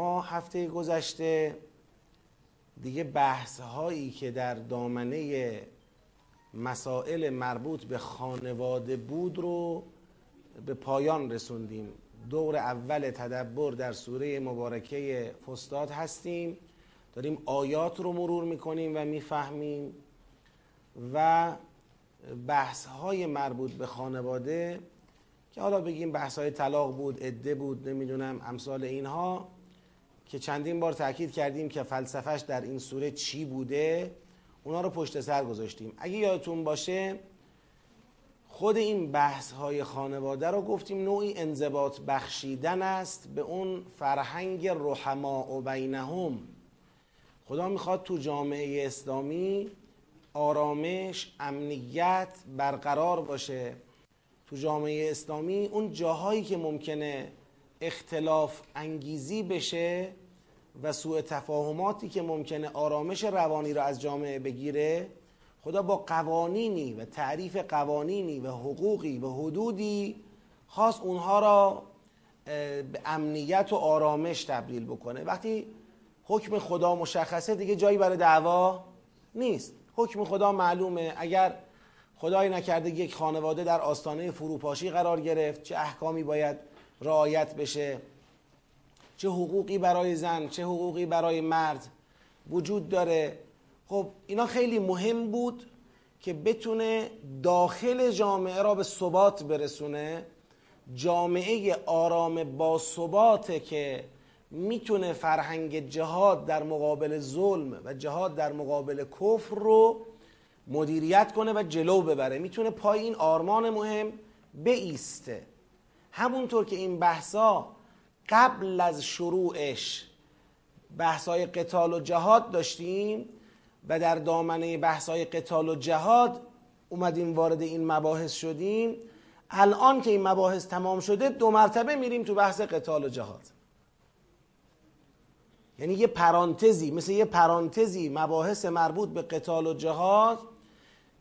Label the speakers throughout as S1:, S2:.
S1: ما هفته گذشته دیگه بحث هایی که در دامنه مسائل مربوط به خانواده بود رو به پایان رسوندیم. دور اول تدبر در سوره مبارکه فستاد هستیم. داریم آیات رو مرور می‌کنیم و می‌فهمیم و بحث های مربوط به خانواده که حالا بگیم بحث های طلاق بود عده بود نمی‌دونم امثال اینها که چندین بار تاکید کردیم که فلسفهش در این سوره چی بوده اونا رو پشت سر گذاشتیم. اگه یادتون باشه خود این بحث های خانواده رو گفتیم نوعی انضباط بخشیدن است به اون فرهنگ رحما و بینهم. خدا می‌خواد تو جامعه اسلامی آرامش امنیت برقرار باشه. تو جامعه اسلامی اون جاهایی که ممکنه اختلاف انگیزی بشه و سوء تفاهماتی که ممکنه آرامش روانی رو از جامعه بگیره خدا با قوانینی و تعریف قوانینی و حقوقی و حدودی خواست اونها را به امنیت و آرامش تبدیل بکنه. وقتی حکم خدا مشخصه دیگه جایی برای دعوا نیست. حکم خدا معلومه. اگر خدای نکرده یک خانواده در آستانه فروپاشی قرار گرفت چه احکامی باید رعایت بشه؟ چه حقوقی برای زن چه حقوقی برای مرد وجود داره. خب اینا خیلی مهم بود که بتونه داخل جامعه را به ثبات برسونه. جامعه آرام با ثباته که می‌تونه فرهنگ جهاد در مقابل ظلم و جهاد در مقابل کفر رو مدیریت کنه و جلو ببره. می‌تونه پای این آرمان مهم بیسته. همونطور که این بحثا قبل از شروعش بحثای قتال و جهاد داشتیم و در دامنه بحثای قتال و جهاد اومدیم وارد این مباحث شدیم. الان که این مباحث تمام شده دو مرتبه میریم تو بحث قتال و جهاد. یعنی یه پرانتزی مثل یه پرانتزی مباحث مربوط به قتال و جهاد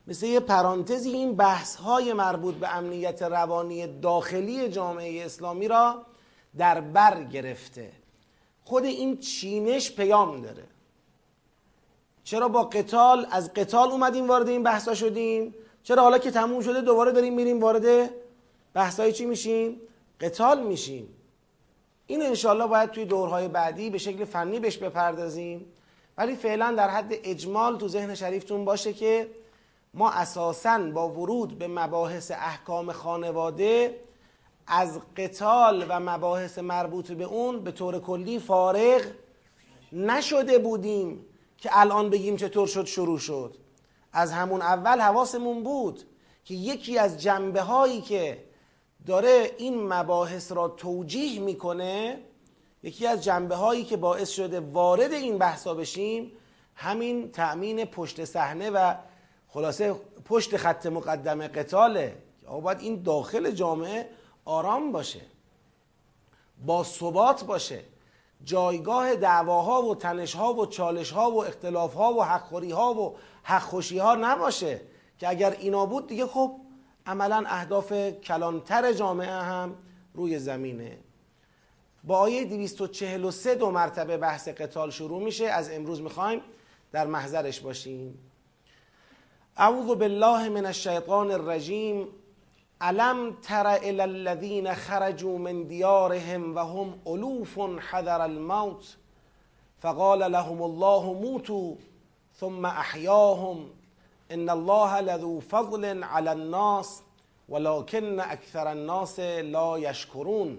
S1: مثل یه پرانتزی این بحث های مربوط به امنیت روانی داخلی جامعه اسلامی را در بر گرفته. خود این چینش پیام داره. چرا با قتال از قتال اومدیم وارد این بحثا شدیم؟ چرا حالا که تموم شده دوباره داریم میریم وارد بحثای چی میشیم؟ قتال میشیم. این انشالله باید توی دورهای بعدی به شکل فنی بهش بپردازیم. ولی فعلا در حد اجمال تو ذهن شریفتون باشه که ما اساسا با ورود به مباحث احکام خانواده از قتال و مباحث مربوط به اون به طور کلی فارغ نشده بودیم که الان بگیم چطور شد شروع شد. از همون اول حواسمون بود که یکی از جنبه هایی که داره این مباحث را توجیه می‌کنه یکی از جنبه هایی که باعث شده وارد این بحثا بشیم همین تأمین پشت صحنه و خلاصه پشت خط مقدم قتاله. باید این داخل جامعه آرام باشه با ثبات باشه. جایگاه دعواها و تنشها و چالشها و اختلافها و حقخوریها و حقخوشیها نباشه که اگر اینا بود دیگه خب عملا اهداف کلانتر جامعه هم روی زمینه. با آیه 243 دو مرتبه بحث قتال شروع میشه. از امروز می‌خوایم در محضرش باشیم. اعوذ بالله من الشیطان الرجیم. علم تر الى الذين خرجوا من ديارهم وهم الوف حذر الموت؟ فقال لهم الله موتوا. ثم احياهم ان الله لذو فضل على الناس ولكن اکثر الناس لا یشکرون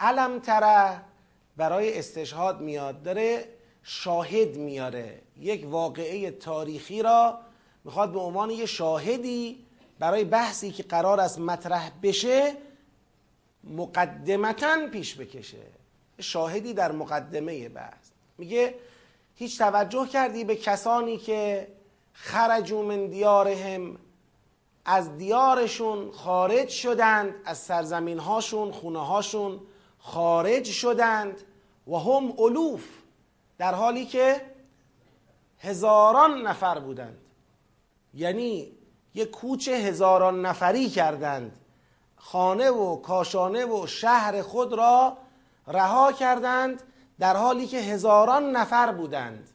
S1: علم تره برای استشهاد میاد داره شاهد میاره. یک واقعه تاریخی را می‌خواد به عنوان یه شاهدی برای بحثی که قرار است مطرح بشه مقدمتا پیش بکشه. شاهدی در مقدمه بحث. میگه هیچ توجه کردی به کسانی که خرجوا من دیارهم از دیارشون خارج شدند از سرزمین هاشون خونه هاشون خارج شدند و هم الوف در حالی که هزاران نفر بودند. یعنی یک کوچ هزاران نفری کردند. خانه و کاشانه و شهر خود را رها کردند در حالی که هزاران نفر بودند.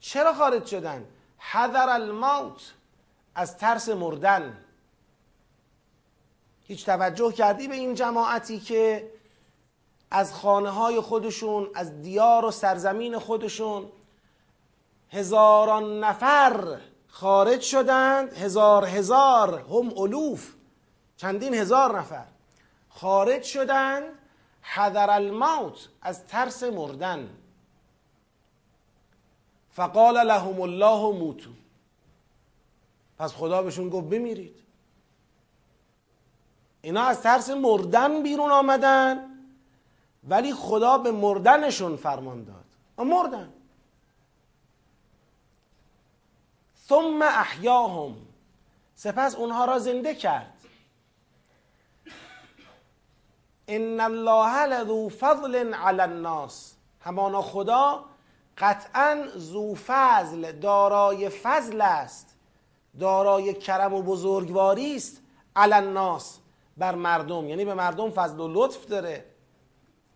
S1: چرا خارج شدند؟ حذر الموت از ترس مردن. هیچ توجه کردی به این جماعتی که از خانه های خودشون از دیار و سرزمین خودشون هزاران نفر خارج شدند. هزار هزار هم الوف چندین هزار نفر خارج شدند. حذر الموت از ترس مردن. فقال لهم الله موتو پس خدا بهشون گفت بمیرید. اینا از ترس مردن بیرون آمدن ولی خدا به مردنشون فرمان داد. مردن. ثم احیاهم. سپس اونها را زنده کرد. ان الله لذو فضل علی الناس. همانا خدا قطعا ذو فضل دارای فضل است. دارای کرم و بزرگواری است علی الناس بر مردم. یعنی به مردم فضل و لطف داره.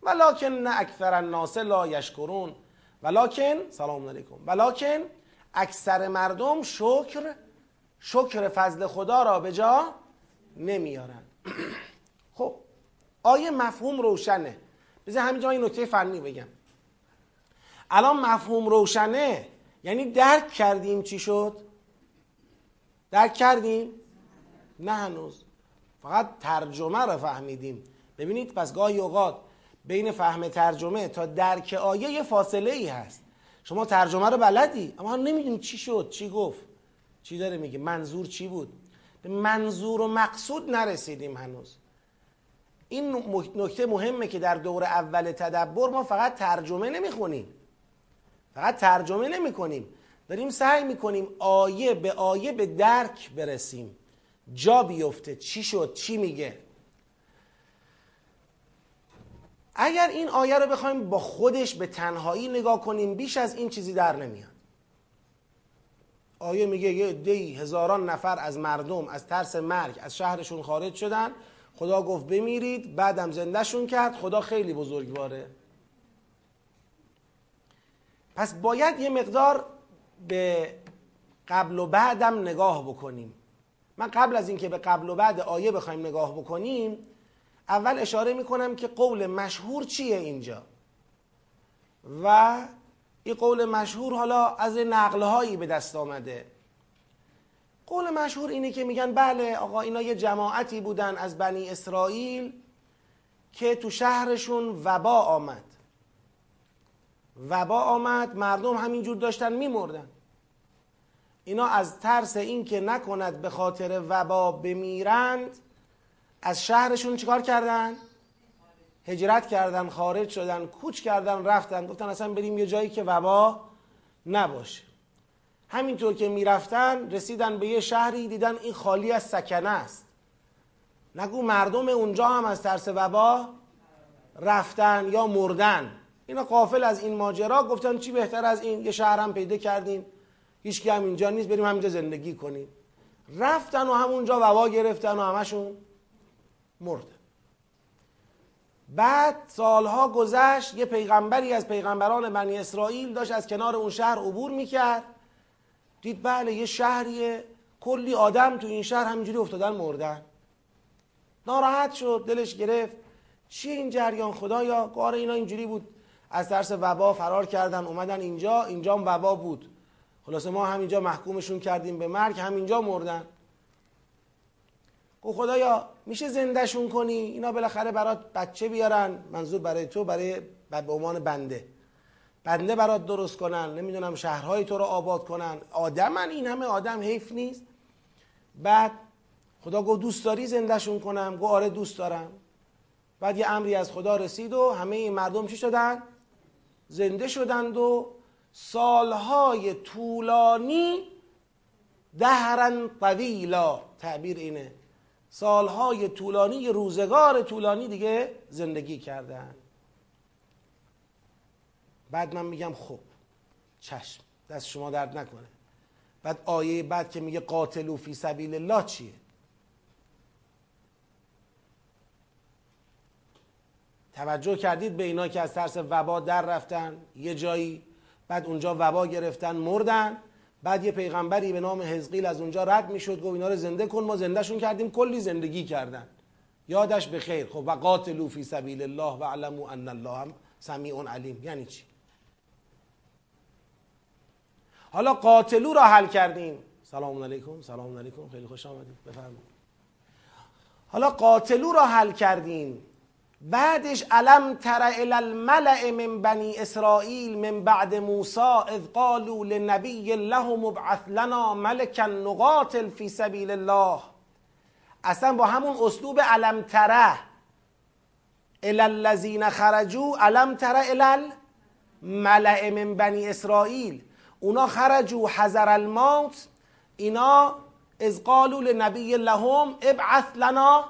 S1: ولکن اکثر الناس لا یشکرون. ولکن سلام علیکم. ولکن اکثر مردم شکر شکر فضل خدا را به جا نمیارن. خب آیه مفهوم روشنه. بذار همینجا این نکته فنی بگم. الان مفهوم روشنه یعنی درک کردیم چی شد؟ درک کردیم؟ نه هنوز. فقط ترجمه رو فهمیدیم. ببینید پس گاهی اوقات بین فهم ترجمه تا درک آیه یه فاصله ای هست. شما ترجمه رو بلدی؟ اما نمی‌دونی چی شد چی گفت. چی داره میگه؟ منظور چی بود؟ به منظور و مقصود نرسیدیم هنوز. این نکته مهمه که در دور اول تدبر ما فقط ترجمه نمی‌خونیم. فقط ترجمه نمی کنیم داریم سعی می‌کنیم آیه به آیه به درک برسیم. جا بیفته. چی شد؟ چی میگه؟ اگر این آیه رو بخوایم با خودش به تنهایی نگاه کنیم بیش از این چیزی در نمیاد. آیه میگه یه دی هزاران نفر از مردم از ترس مرگ از شهرشون خارج شدن. خدا گفت بمیرید بعدم زندهشون کرد. خدا خیلی بزرگواره. پس باید یه مقدار به قبل و بعدم نگاه بکنیم. من قبل از اینکه به قبل و بعد آیه بخوایم نگاه بکنیم اول اشاره می‌کنم که قول مشهور چیه اینجا؟ و این قول مشهور حالا از نقلهایی به دست آمده. قول مشهور اینه که میگن بله آقا اینا یه جماعتی بودن از بنی اسرائیل که تو شهرشون وبا آمد. وبا آمد مردم همینجور داشتن میمردن. اینا از ترس اینکه نکند به خاطر وبا بمیرند از شهرشون چیکار کردن؟ هجرت کردن خارج شدن کوچ کردن رفتن. گفتن اصلا بریم یه جایی که وبا نباشه. همینطور که می‌رفتن رسیدن به یه شهری دیدن این خالی از سکنه است. نگو مردم اونجا هم از ترس وبا رفتن یا مردن. اینا قافل از این ماجرا. گفتن چی بهتر از این؟ یه شهر هم پیدا کردیم هیچ هم اینجا نیست. بریم همینجا زندگی کنیم. رفتن و همونجا وبا گرفتن و همشون مردن بعد سالها گذشت یه پیغمبری از پیغمبران بنی اسرائیل داشت از کنار اون شهر عبور می‌کرد. دید بله یه شهریه. کلی آدم تو این شهر همینجوری افتادن مردن. ناراحت شد دلش گرفت. چیه این جریان خدایا؟ کار اینا اینجوری بود. از ترس وبا فرار کردن اومدن اینجا. اینجا وبا بود. خلاصه ما همینجا محکومشون کردیم به مرگ همینجا مردن. گفت خدایا میشه زندهشون کنی؟ اینا بالاخره برات بچه بیارن. منظور برای تو برای به عنوان بنده. بنده برات درست کنن نمی‌دونم شهرهای تو رو آباد کنن. آدمن این همه آدم حیف نیست. بعد خدا گفت دوست داری زندهشون کنم؟ گفت آره دوست دارم. بعد یه امری از خدا رسید و همه این مردم چی شدن؟ زنده شدند و سالهای طولانی دهرن طویلا. تعبیر اینه. سالهای طولانی روزگار طولانی دیگه زندگی کردن. بعد من میگم خب چشم دست شما درد نکنه. بعد آیه بعد که میگه قاتلو فی سبیل الله چیه؟ توجه کردید به اینا که از ترس وبا در رفتن یه جایی بعد اونجا وبا گرفتن مردن. بعد یه پیغمبری به نام حزقیل از اونجا رد می‌شد گفت اینا رو زنده کن ما زندهشون کردیم کلی زندگی کردن. یادش به خیر. خب و قاتلو فی سبیل الله و علمو ان الله هم سمیع علیم. یعنی چی؟ حالا قاتلو را حل کردیم. سلام علیکم سلام علیکم. خیلی خوش آمدید. بفرمایید. حالا قاتلو را حل کردیم. بعدش علم تر الى الملع من بنی اسرائیل من بعد موسی اذ قالوا لنبی لهم ابعث لنا ملکا نقاتل فی سبیل الله. اصلا با همون اسلوب علم تره الى الذین خرجوا علم تره الى الملع من بنی اسرائیل. اونا خرجوا حذر الموت اینا از قالوا لنبی لهم ابعث لنا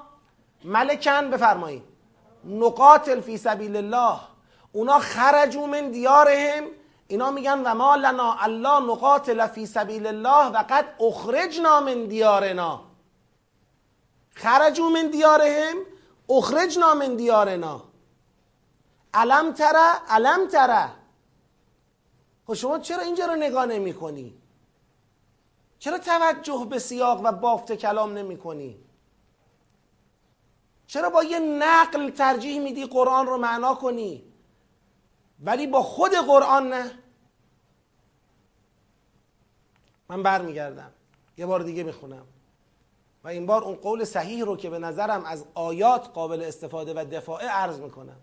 S1: ملکن بفرمایید. نقاتل فی سبیل الله. اونا خرجوا من دیارهم. اینا میگن و ما لنا الله نقاتل فی سبیل الله و قد اخرجنا من دیارنا. خرجوا من دیارهم اخرجنا من دیارنا. علم تره علم تره خب شما چرا اینجا رو نگاه نمی کنی؟ چرا توجه به سیاق و بافت کلام نمی کنی؟ چرا با یه نقل ترجیح میدی قرآن رو معنا کنی؟ ولی با خود قرآن نه. من برمیگردم. یه بار دیگه می‌خونم. و این بار اون قول صحیح رو که به نظرم از آیات قابل استفاده و دفاعه عرض می‌کنم.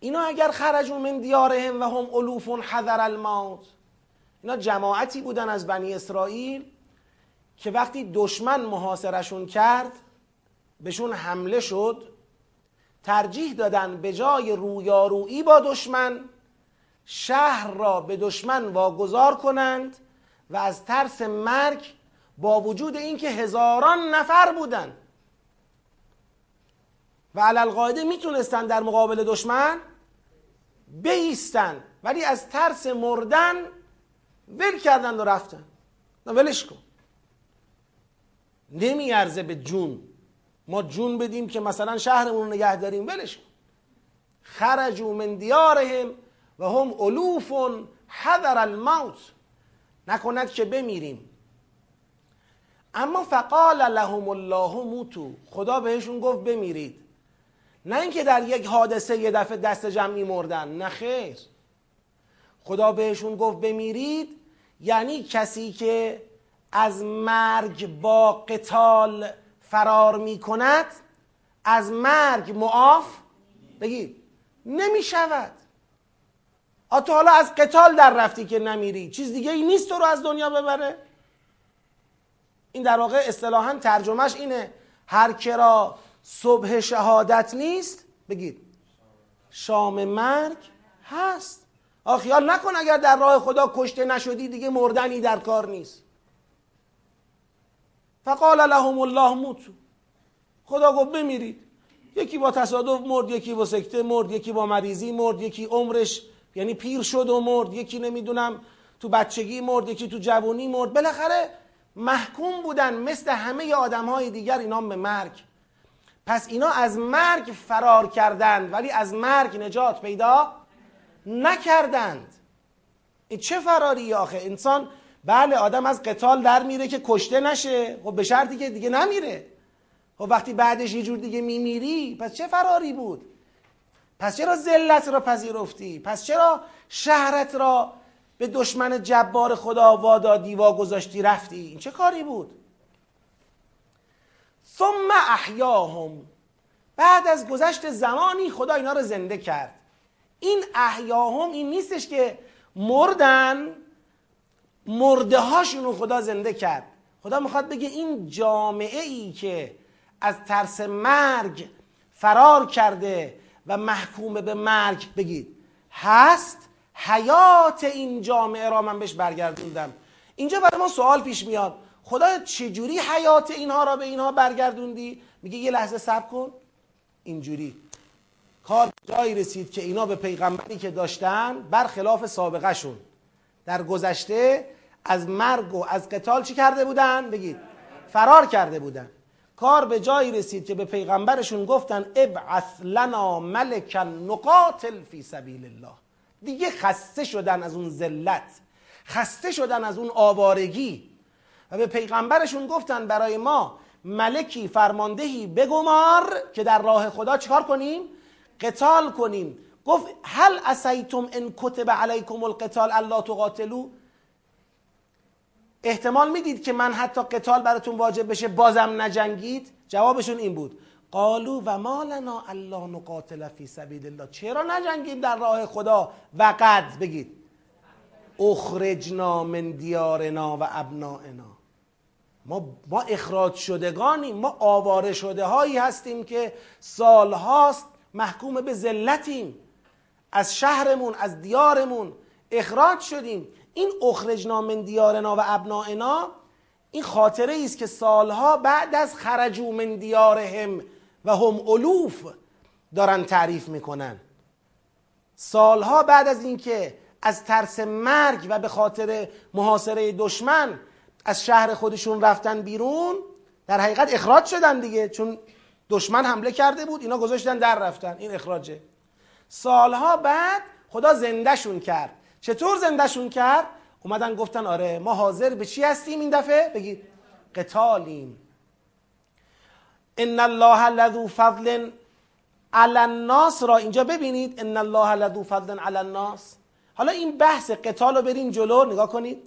S1: اینا اگر خرجون من دیارهم و هم الوف حذر الموت. اینا جماعتی بودن از بنی اسرائیل که وقتی دشمن محاصرشون کرد بهشون حمله شد ترجیح دادن به جای رویارویی با دشمن شهر را به دشمن واگذار کنند و از ترس مرگ با وجود اینکه هزاران نفر بودن. و علالقاعده می‌تونستن در مقابل دشمن بیستن ولی از ترس مردن ول کردن و رفتن. ولش کن. نمیارزه به جون. ما جون بدیم که مثلا شهرمون رو نگه داریم ولش خرجوا من دیارهم و هم الوف حذر الموت. نکند که بمیریم. اما فقال لهم الله موتو خدا بهشون گفت بمیرید. نه اینکه در یک حادثه یه دفعه دست جمعی مردن نه خیر. خدا بهشون گفت بمیرید. یعنی کسی که از مرگ با قتال فرار می کند از مرگ معاف بگید نمی شود آتو حالا از قتال در رفتی که نمیری چیز دیگه ای نیست تو رو از دنیا ببره. این در واقع اصطلاحا ترجمهش اینه هر کرا صبح شهادت نیست بگید شام مرگ هست. آخ نکن اگر در راه خدا کشته نشدی دیگه مردنی در کار نیست. فقال لهم الله موتو خدا گفت بمیرید. یکی با تصادف مرد یکی با سکته مرد یکی با مریضی مرد یکی عمرش یعنی پیر شد و مرد یکی نمی‌دونم تو بچگی مرد یکی تو جوانی مرد. بالاخره محکوم بودن مثل همه آدم های دیگر اینا به مرگ. پس اینا از مرگ فرار کردند ولی از مرگ نجات پیدا نکردند. این چه فراری آخه؟ انسان بله آدم از قتال در میره که کشته نشه. خب به شرطی که دیگه نمیره. خب وقتی بعدش یه جور دیگه میمیری پس چه فراری بود؟ پس چرا ذلت را پذیرفتی؟ پس چرا شهرت را به دشمن جبار خدا وادادی وا گذاشتی رفتی؟ این چه کاری بود؟ ثم احیاهم. بعد از گذشت زمانی خدا اینا رو زنده کرد. این احیاهم این نیستش که مردن مرده هاشون خدا زنده کرد. خدا می‌خواد بگه این جامعه ای که از ترس مرگ فرار کرده و محکوم به مرگ بگید هست؟ حیات این جامعه را من بهش برگردوندم. اینجا برای ما سوال پیش میاد. خدا چجوری حیات اینها را به اینها برگردوندی؟ میگه یه لحظه صبر کن. اینجوری. کار جایی رسید که اینا به پیغمبری که داشتن برخلاف سابقه شون در گذشته از مرگ و از قتال چی کرده بودن؟ بگید. فرار کرده بودن. کار به جایی رسید که به پیغمبرشون گفتن ابعث لنا ملکا نقاتل فی سبیل الله دیگه خسته شدن از اون ذلت. خسته شدن از اون آوارگی. و به پیغمبرشون گفتن برای ما ملکی فرماندهی بگمار که در راه خدا چیکار کنیم؟ قتال کنیم. گفت هل اسیتم ان کتب علیکم القتال الا تقاتلوا؟ احتمال می‌دید که من حتی قتال براتون واجب بشه بازم نجنگید؟ جوابشون این بود. قالو و ما لنا الا نقاتل فی سبیل الله. چرا نجنگیم در راه خدا؟ و قد بگید. اخرجنا من دیارنا و ابنائنا ما, ما اخراج شدگانیم ما آواره شده هایی هستیم که سالهاست محکوم به ذلتیم. از شهرمون از دیارمون اخراج شدیم. این اخرجنا من دیارنا و ابنائنا این خاطره است که سالها بعد از خرجو من دیارهم و هم الوف دارن تعریف می‌کنن. سالها بعد از اینکه از ترس مرگ و به خاطر محاصره دشمن از شهر خودشون رفتن بیرون در حقیقت اخراج شدن دیگه چون دشمن حمله کرده بود اینا گذاشتن در رفتن. این اخراجه. سالها بعد خدا زندهشون کرد. چطور زندهشون کرد؟ اومدن گفتن آره ما حاضر به چی هستیم این دفعه؟ بگید قتالیم. ان الله لذو فضل علی الناس را اینجا ببینید. ان الله لذو فضل علی الناس. حالا این بحث قتال رو بریم جلو نگاه کنید.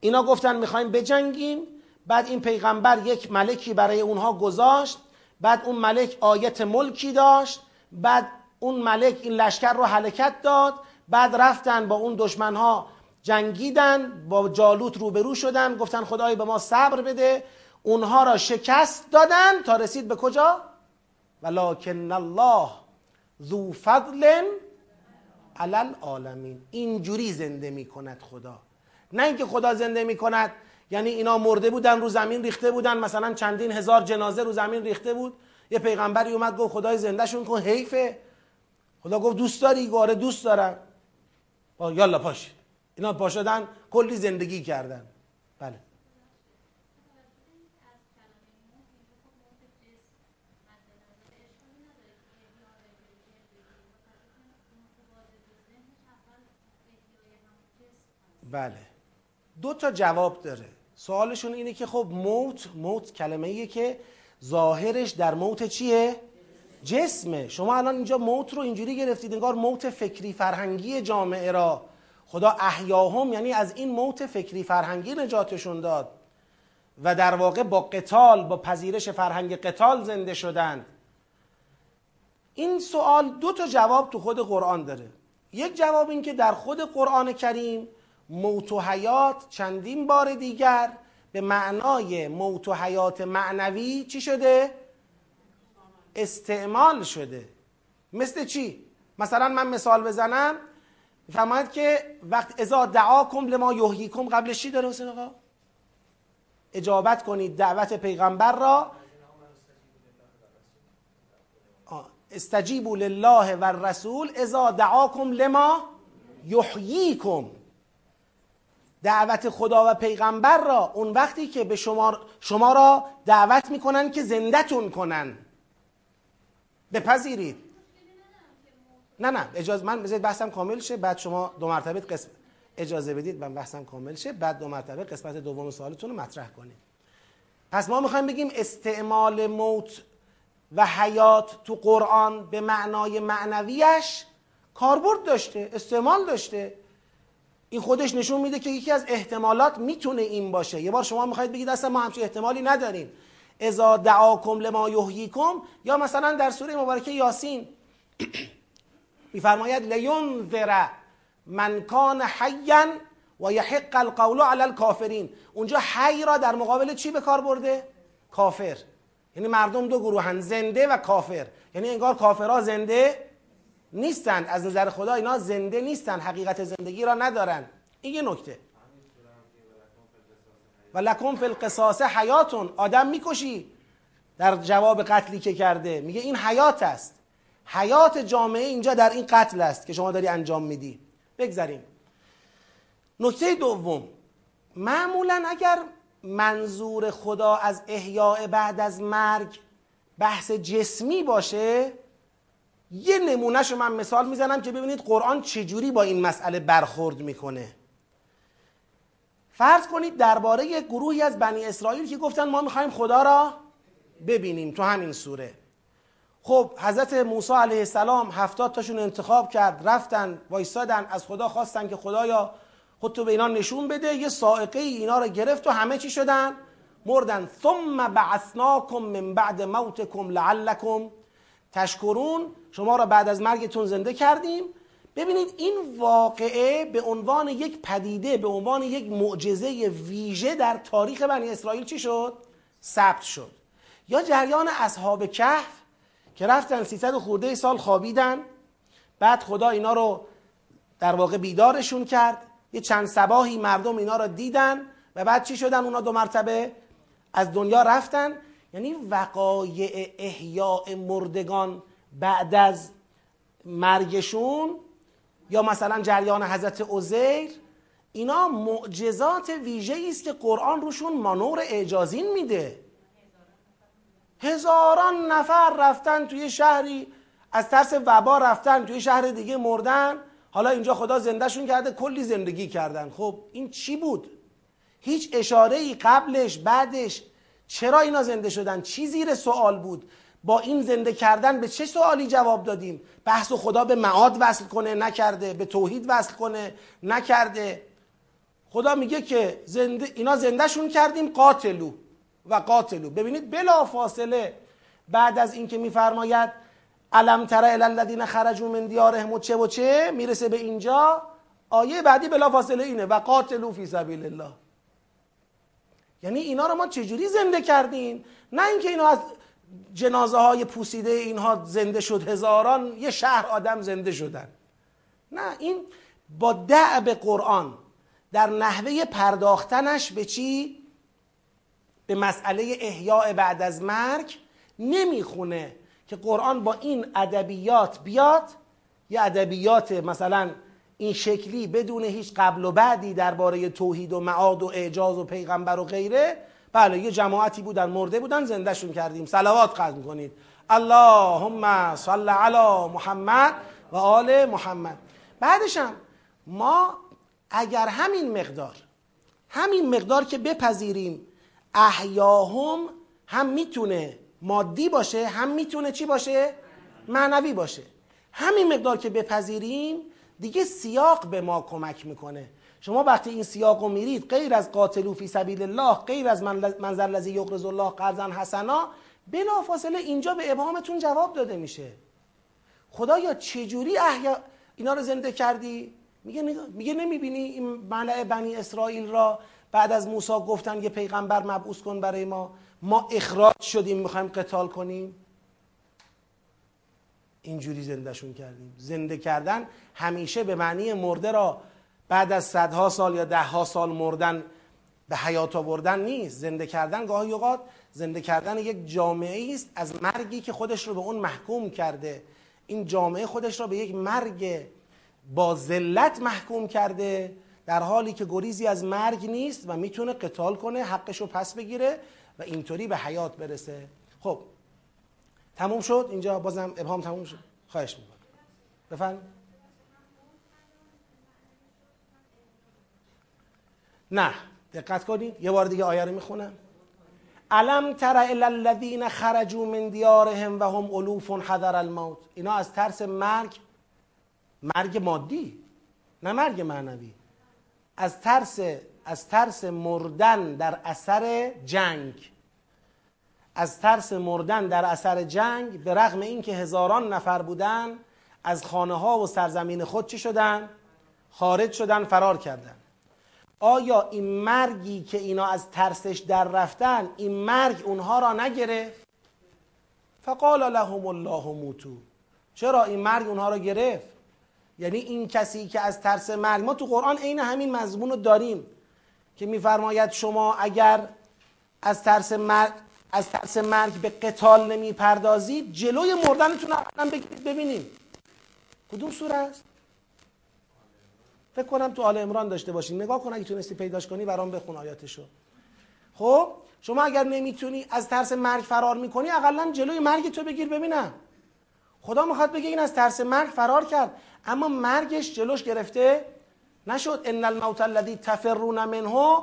S1: اینا گفتن می‌خوایم بجنگیم. بعد این پیغمبر یک ملکی برای اونها گذاشت. بعد اون ملک آیت ملکی داشت. بعد اون ملک این لشکر رو حرکت داد بعد رفتن با اون دشمنها جنگیدن با جالوت روبرو شدن گفتن خدای به ما صبر بده. اونها را شکست دادن. تا رسید به کجا؟ ولکن الله ذو فضل علی العالمین. اینجوری زنده می کند خدا. نه اینکه خدا زنده می کند یعنی اینا مرده بودن رو زمین ریخته بودن. مثلا چندین هزار جنازه رو زمین ریخته بود. یه پیغمبری اومد گفت خدای زندهشون کن حیفه. خدا گفت دوست داری؟ گاره دوست دارم. یالا پاش اینا پاشدن کلی زندگی کردن. بله. بله. دو تا جواب داره. سوالشون اینه که خب موت موت کلمه ایه که ظاهرش در موت چیه؟ جسمه. شما الان اینجا موت رو اینجوری گرفتید انگار موت فکری فرهنگی جامعه را. خدا احیاهم یعنی از این موت فکری فرهنگی نجاتشون داد. و در واقع با قتال با پذیرش فرهنگ قتال زنده شدند. این سوال دو تا جواب تو خود قرآن داره. یک جواب این که در خود قرآن کریم موت و حیات چندین بار دیگر به معنای موت و حیات معنوی چی شده؟ استعمال شده. مثل چی؟ مثلا من مثال بزنم. فرماید که وقت ازا دعاکم لما یحییکم قبلش چی داره حسین آقا؟ اجابت کنید دعوت پیغمبر را. استجیبوا لله و الرسول ازا دعاکم لما یحییکم. دعوت خدا و پیغمبر را. اون وقتی که به شما, شما را دعوت می‌کنن که زندتون کنن. بپذیرید. نه نه اجازه من بذارید بحثم کامل شه بعد شما دو مرتبه قسم اجازه بدید من بحثم کامل شه بعد دو مرتبه قسمت دوم سوالتون رو مطرح کنید پس ما می‌خوایم بگیم استعمال موت و حیات تو قرآن به معنای معنویش کاربرد داشته استعمال داشته. این خودش نشون میده که یکی از احتمالات می‌تونه این باشه. یه بار شما می‌خواید بگید اصلا ما همچین احتمالی نداریم. اذا دعاکم لما یحییکم یا مثلا در سوره مبارکه یاسین میفرماید لینذر من کان حیا و یحق القول علی الکافرین. اونجا حی را در مقابل چی به کار برده؟ کافر. یعنی مردم دو گروهن زنده و کافر. یعنی انگار کافرها زنده نیستند از نظر خدا اینا زنده نیستند حقیقت زندگی را ندارن. این یه نکته. و لکن فی القصاص حیاتون. آدم می‌کشی. در جواب قتلی که کرده میگه این حیات است. حیات جامعه اینجا در این قتل است که شما داری انجام میدی. بگذاریم. نکته دوم. معمولا اگر منظور خدا از احیاء بعد از مرگ بحث جسمی باشه یه نمونهشو من مثال می‌زنم که ببینید قرآن چجوری با این مسئله برخورد می‌کنه. فرض کنید درباره گروهی از بنی اسرائیل که گفتن ما می‌خوایم خدا را ببینیم تو همین سوره. خب حضرت موسی علیه السلام هفتاد تاشون انتخاب کرد رفتن وایستادن از خدا خواستن که خدایا خودتو به اینا نشون بده. یه سائقه اینا رو گرفت و همه چی شدن مردن. ثم بعثناکم من بعد موتکم لعلکم تشکرون. شما را بعد از مرگتون زنده کردیم. ببینید این واقعه به عنوان یک پدیده به عنوان یک معجزه ویژه در تاریخ بنی اسرائیل چی شد؟ ثبت شد. یا جریان اصحاب کهف که رفتن 300 خورده سال خوابیدن بعد خدا اینا رو در واقع بیدارشون کرد یه چند سباهی مردم اینا رو دیدن و بعد چی شدن؟ اونا دو مرتبه از دنیا رفتن. یعنی وقایع احیاء مردگان بعد از مرگشون یا مثلا جریان حضرت عزیر اینا معجزات ویژه است که قرآن روشون مانور اعجازین میده. هزاران نفر رفتن توی شهری از ترس وبا رفتن توی شهر دیگه مردن. حالا اینجا خدا زندهشون کرده کلی زندگی کردن. خب این چی بود؟ هیچ اشاره ای قبلش بعدش چرا اینا زنده شدن؟ چی زیر سوال بود؟ با این زنده کردن به چه سوالی جواب دادیم؟ بحث خدا به معاد وصل کنه نکرده به توحید وصل کنه نکرده. خدا میگه که زنده اینا زندهشون کردیم قاتلو و قاتلو. ببینید بلا فاصله بعد از اینکه میفرماید علم تر الذین خرجوا من دیارهم و چه و چه؟ می‌رسه به اینجا. آیه بعدی بلا فاصله اینه و قاتلو فی سبیل الله یعنی اینا رو ما چجوری زنده کردیم؟ نه اینکه اینا از جنازه های پوسیده اینها زنده شد هزاران یه شهر آدم زنده شدن نه این با دعب قرآن در نحوه پرداختنش به چی؟ به مسئله احیاء بعد از مرگ نمی‌خونه که قرآن با این ادبیات بیاد یه ادبیات مثلا این شکلی بدون هیچ قبل و بعدی درباره توحید و معاد و اعجاز و پیغمبر و غیره بله یه جماعتی بودن مرده بودن زندهشون کردیم. صلوات ختم کنید اللهم صل علی محمد و آل محمد. بعدش ما اگر همین مقدار همین مقدار که بپذیریم احیاهم هم می‌تونه مادی باشه هم می‌تونه چی باشه؟ معنوی باشه. همین مقدار که بپذیریم دیگه سیاق به ما کمک می‌کنه. شما وقتی این سیاق رو میرید غیر از قاتلو فی سبیل الله غیر از منظر لذی یقرض الله قرضا حسنا بلافاصله اینجا به ابهامتون جواب داده میشه. خدایا چجوری احیا اینا رو زنده کردی؟ میگه میگه نمی‌بینی این ملع بنی اسرائیل را بعد از موسی گفتن یه پیغمبر مبعوث کن برای ما؟ ما اخراج شدیم می‌خوایم قتال کنیم. اینجوری زندهشون کردیم. زنده کردن همیشه به معنی مرده را بعد از صدها سال یا دهها سال مردن به حیات آوردن نیست. زنده کردن گاهی اوقات زنده کردن یک جامعه است از مرگی که خودش رو به اون محکوم کرده. این جامعه خودش را به یک مرگ با ذلت محکوم کرده در حالی که گریزی از مرگ نیست و می‌تونه قتال کنه حقش رو پس بگیره و اینطوری به حیات برسه. خب تموم شد؟ اینجا بازم ابهام تموم شد. خواهش می‌کنم. بفرمایید. نه. دقت کنید یه بار دیگه آیه رو می‌خونم. علم تر الی الذین خرجوا من دیارهم و هم الوف حذر الموت. اینا از ترس مرگ مرگ مادی نه مرگ معنوی. از ترس از ترس مردن در اثر جنگ. از ترس مردن در اثر جنگ به رغم اینکه هزاران نفر بودن از خانه ها و سرزمین خود چی شدن؟ خارج شدن فرار کردن. آیا این مرگی که اینا از ترسش در رفتن این مرگ اونها را نگرفت؟ فقال لهم الله موتو. چرا این مرگ اونها را گرفت؟ یعنی این کسی که از ترس مرگ ما تو قرآن عین همین مضمون رو داریم که میفرماید شما اگر از ترس مرگ از ترس مرگ به قتال نمی پردازید جلوی مردنتون رو ببینیم. کدوم سوره است؟ فکر کنم تو آل امران داشته باشین. نگاه کن اگه تونستی پیداش کنی برام بخون آیاتشو. خب؟ شما اگر نمی‌تونی از ترس مرگ فرار می‌کنی اقلا جلوی مرگ تو بگیر ببینم. خدا می‌خواد بگه این از ترس مرگ فرار کرد. اما مرگش جلوش گرفته نشد. ان الموت الذی تفرون منه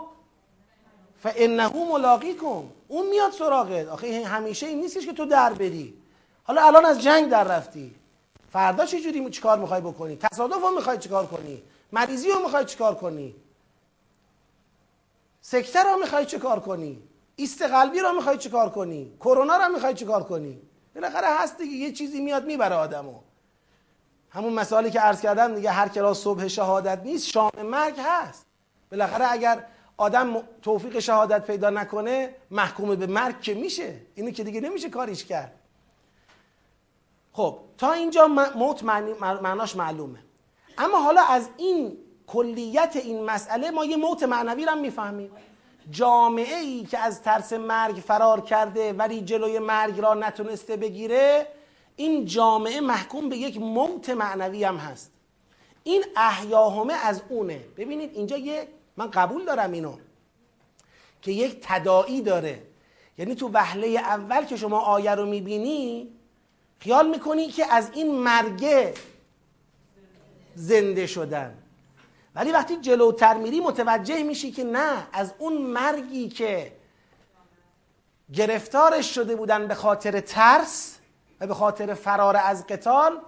S1: فانه ملاقیکم. اون میاد سراغت. آخه همیشه این نیستش که تو در بری. حالا الان از جنگ در رفتی. فردا چه جوری چیکار می‌خوای بکنی؟ تصادف می‌خوای چیکار کنی؟ مریضی رو می‌خوای چیکار کنی؟ سکته رو می‌خوای چیکار کنی؟ ایست قلبی رو می‌خوای چیکار کنی؟ کرونا رو می‌خوای چیکار کنی؟ بالاخره هست دیگه یه چیزی میاد می‌بره آدمو. همون مثالی که عرض کردم دیگه هر کلاس صبح شهادت نیست شام مرگ هست. بالاخره اگر آدم توفیق شهادت پیدا نکنه محکوم به مرگ که میشه؟ اینو که دیگه نمیشه کاریش کرد. خب تا اینجا موت معناش معلومه. اما حالا از این کلیت این مسئله ما یه موت معنوی رو می‌فهمیم. جامعه ای که از ترس مرگ فرار کرده ولی جلوی مرگ را نتونسته بگیره این جامعه محکوم به یک موت معنوی هم هست. این احیاهمه از اونه. ببینید اینجا یه من قبول دارم اینو که یک تداعی داره. یعنی تو وهله اول که شما آیه رو می‌بینی خیال می‌کنی که از این مرگه زنده شدن. ولی وقتی جلوتر میری متوجه میشی که نه از اون مرگی که گرفتارش شده بودن به خاطر ترس و به خاطر فرار از قتال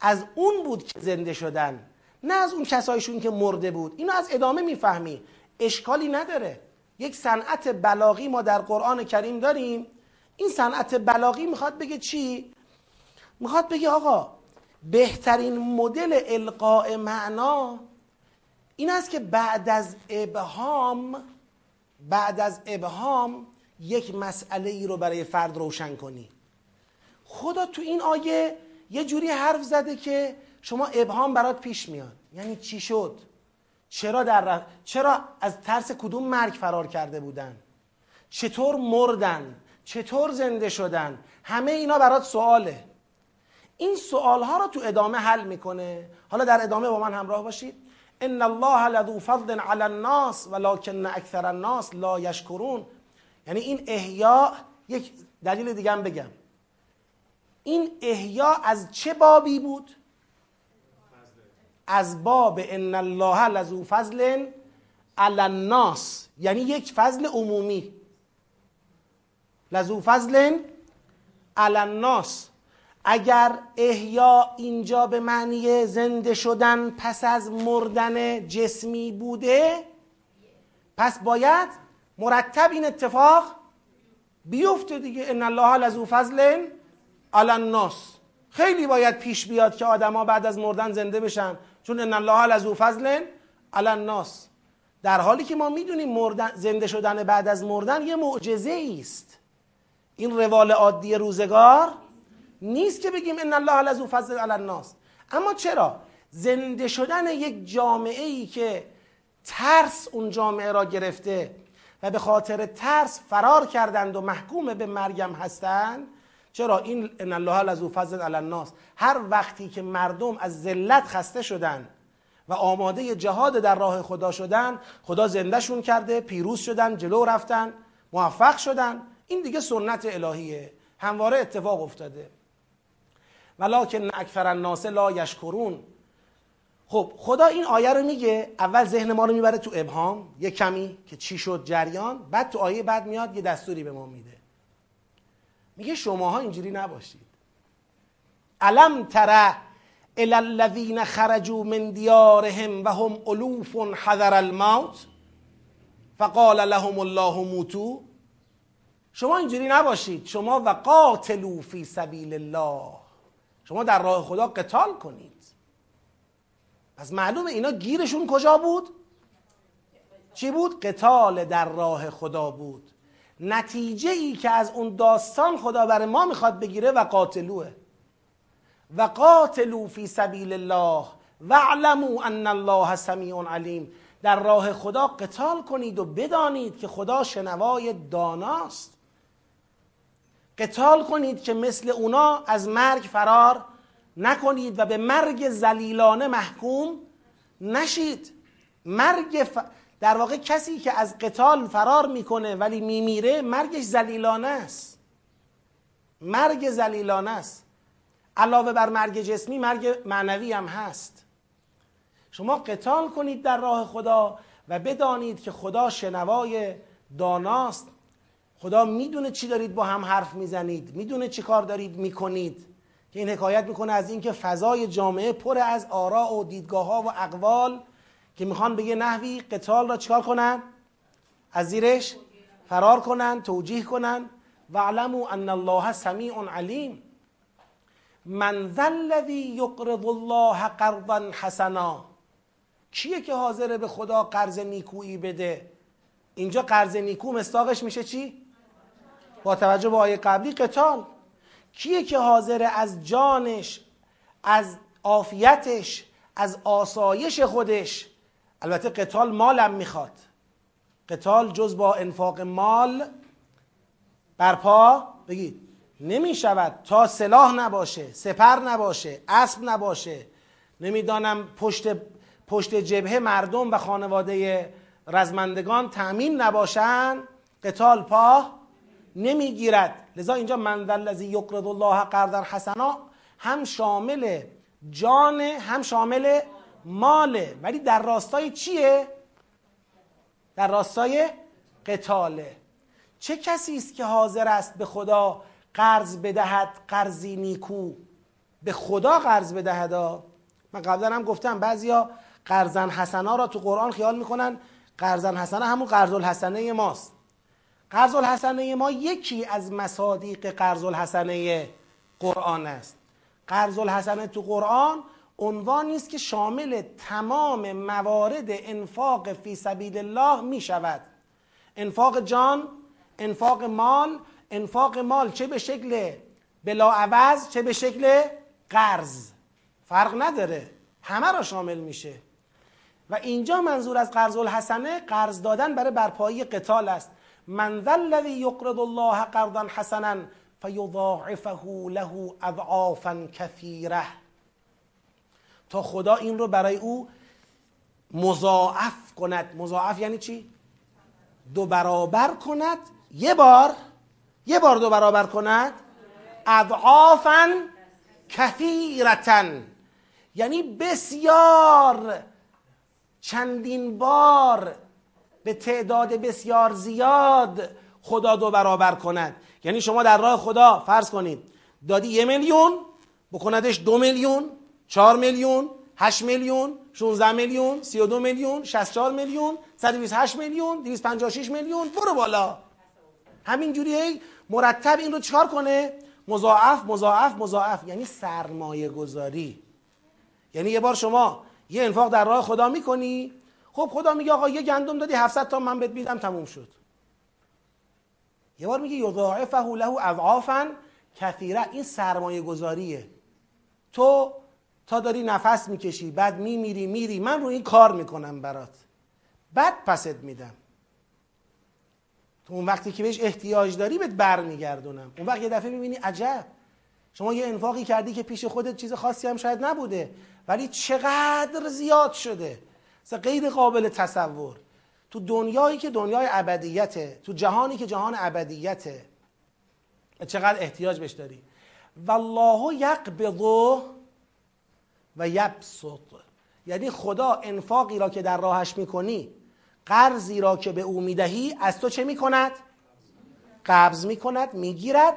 S1: از اون بود که زنده شدن. نه از اون کسایشون که مرده بود. اینو از ادامه می‌فهمی. اشکالی نداره. یک صنعت بلاغی ما در قرآن کریم داریم. این صنعت بلاغی می‌خواد بگه چی؟ می‌خواد بگه آقا بهترین مدل القاء معنا این است که بعد از ابهام بعد از ابهام یک مسئله ای رو برای فرد روشن کنی. خدا تو این آیه یه جوری حرف زده که شما ابهام برات پیش میاد. یعنی چی شد؟ چرا در چرا از ترس کدوم مرگ فرار کرده بودن؟ چطور مردن؟ چطور زنده شدن؟ همه اینا برات سواله. این سوال ها رو تو ادامه حل می‌کنه. حالا در ادامه با من همراه باشید. ان الله لذو فضل علی الناس ولکن اکثر الناس لا یشکرون. یعنی این احیا یک دلیل دیگه هم بگم. این احیا از چه بابی بود؟ از باب ان الله لذو فضل علی الناس یعنی یک فضل عمومی. لذو فضل علی الناس اگر احیا اینجا به معنی زنده شدن پس از مردن جسمی بوده پس باید مرتب این اتفاق بیفته دیگه. ان الله لذو فضل علی الناس. خیلی باید پیش بیاد که آدما بعد از مردن زنده بشن چون ان الله لذو فضل علی الناس. در حالی که ما می‌دونیم مردن زنده شدن بعد از مردن یه معجزه است. این روال عادی روزگار نیست که بگیم ان الله لذو فضل علی الناس. اما چرا؟ زنده شدن یک جامعه ای که ترس اون جامعه را گرفته و به خاطر ترس فرار کردند و محکوم به مرگم هستند چرا؟ این ان الله لذو فضل علی الناس. هر وقتی که مردم از ذلت خسته شدن و آماده جهاد در راه خدا شدن خدا زندهشون کرده پیروز شدن جلو رفتن موفق شدن این دیگه سنت الهیه. همواره اتفاق افتاده. ولکن اکثر الناس لا یشکرون. خب خدا این آیه رو میگه اول ذهن ما رو می‌بره تو ابهام یه کمی که چی شد جریان بعد تو آیه بعد میاد یه دستوری به ما میده. میگه شماها اینجوری نباشید. علم تره الى الذین خرجوا من دیارهم و هم الوف حذر الموت؟ فقال لهم الله موتو شما اینجوری نباشید. شما و قاتلوا فی سبیل الله. شما در راه خدا قتال کنید. پس معلومه اینا گیرشون کجا بود؟ چی بود؟ قتال در راه خدا بود. نتیجه ای که از اون داستان خدا برای ما می‌خواد بگیره و قاتلوه و قاتلو فی سبیل الله واعلموا ان الله سمیع علیم. در راه خدا قتال کنید و بدانید که خدا شنوای داناست. قتال کنید که مثل اونا از مرگ فرار نکنید و به مرگ زلیلانه محکوم نشید. مرگ ف... در واقع کسی که از قتال فرار می‌کنه ولی میمیره مرگش زلیلانه است. مرگ زلیلانه است. علاوه بر مرگ جسمی مرگ معنوی هم هست. شما قتال کنید در راه خدا و بدانید که خدا شنوای داناست. خدا می‌دونه چی دارید با هم حرف می‌زنید می‌دونه چی کار دارید می‌کنید. که این حکایت می‌کنه از اینکه فضای جامعه پر از آراء و دیدگاه ها و اقوال که می‌خوان به یه نحوی قتال را چکار کنن؟ از زیرش فرار کنن توجیه کنن. و علمو ان الله سمیع علیم. من ذا الذی یقرض الله قرضا حسنا. کیه که حاضره به خدا قرض نیکویی بده؟ اینجا قرض نیکو مستاقش میشه چی؟ با توجه به آیه قبلی قتال. کیه که حاضر از جانش از عافیتش از آسایش خودش؟ البته قتال مالم می‌خواد. قتال جز با انفاق مال برپا بگید نمی شود تا سلاح نباشه سپر نباشه اسب نباشه. نمی‌دانم پشت پشت جبهه مردم و خانواده رزمندگان تأمین نباشن. قتال پا نمی‌گیرد. لذا اینجا من الذی یقرض الله قرضا حسنا هم شامل جان هم شامل ماله ولی در راستای چیه؟ در راستای قتاله. چه کسی است که حاضر است به خدا قرض بدهد قرضی نیکو؟ به خدا قرض بدهد من قبلا هم گفتم بعضیا قرضن حسنا را تو قرآن خیال می‌کنن قرضن حسنه همون قرض الحسنه ماست. قرض الحسنه ما یکی از مصادیق قرض الحسنه قرآن است. قرض الحسنه تو قرآن عنوانی است که شامل تمام موارد انفاق فی سبیل الله می شود. انفاق جان انفاق مال انفاق مال چه به شکل بلاعوض چه به شکل قرض. فرق نداره. همه را شامل میشه. و اینجا منظور از قرض الحسنه قرض دادن برای برپایی قتال است. من ذا یقرض الله قرضا حسنا فیضاعفه له اضعافا کثیره تا خدا این رو برای او مضاعف کند مضاعف یعنی چی دو برابر کند یه بار یه بار دو برابر کند اضعافا کثیرتن یعنی بسیار چندین بار به تعداد بسیار زیاد خدا دو برابر کند. یعنی شما در راه خدا فرض کنید دادی یه میلیون بکندش دو میلیون چهار میلیون هشت میلیون 16 میلیون 32 میلیون 64 میلیون 128 میلیون 256 میلیون. برو بالا. همینجوری هی مرتب این رو چکار کنه؟ مضاعف مضاعف مضاعف. یعنی سرمایه گذاری یعنی یه بار شما یه انفاق در راه خدا می‌کنی خب خدا میگه آقا یه گندم دادی 700 تا من بهت میدم تموم شد. یه بار میگه یضاعفه له اضعافا کثیره این سرمایه گذاریه تو تا داری نفس می‌کشی بعد میمیری میری. من رو این کار می‌کنم برات. بعد پست میدم. تو اون وقتی که بهش احتیاج داری بهت برمیگردونم. اون وقت یه دفعه می‌بینی عجب. شما یه انفاقی کردی که پیش خودت چیز خاصی هم شاید نبوده ولی چقدر زیاد شده. غیر قابل تصور. تو دنیایی که دنیای ابدیته تو جهانی که جهان ابدیته چقدر احتیاج بهش داری؟ والله یقبض و یبسط. یعنی خدا انفاقی را که در راهش می‌کنی قرضی را که به او می‌دهی از تو چه می‌کند؟ قبض می‌کند می‌گیرد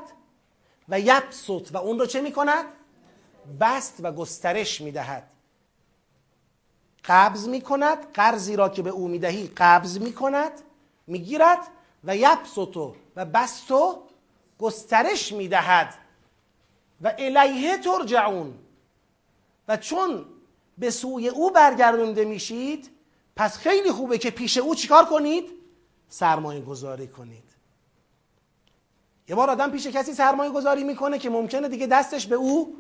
S1: و یبسط. و اون رو چه می‌کند؟ بست و گسترش می‌دهد. قبض می‌کند قرضی را که به او می‌دهی قبض می‌کند می‌گیرد و یبسطو و بستو گسترش می‌دهد. و الیه ترجعون. و چون به سوی او برگردونده میشید پس خیلی خوبه که پیش او چیکار کنید؟ سرمایه گذاری کنید. یه بار آدم پیش کسی سرمایه گذاری می‌کنه که ممکنه دیگه دستش به او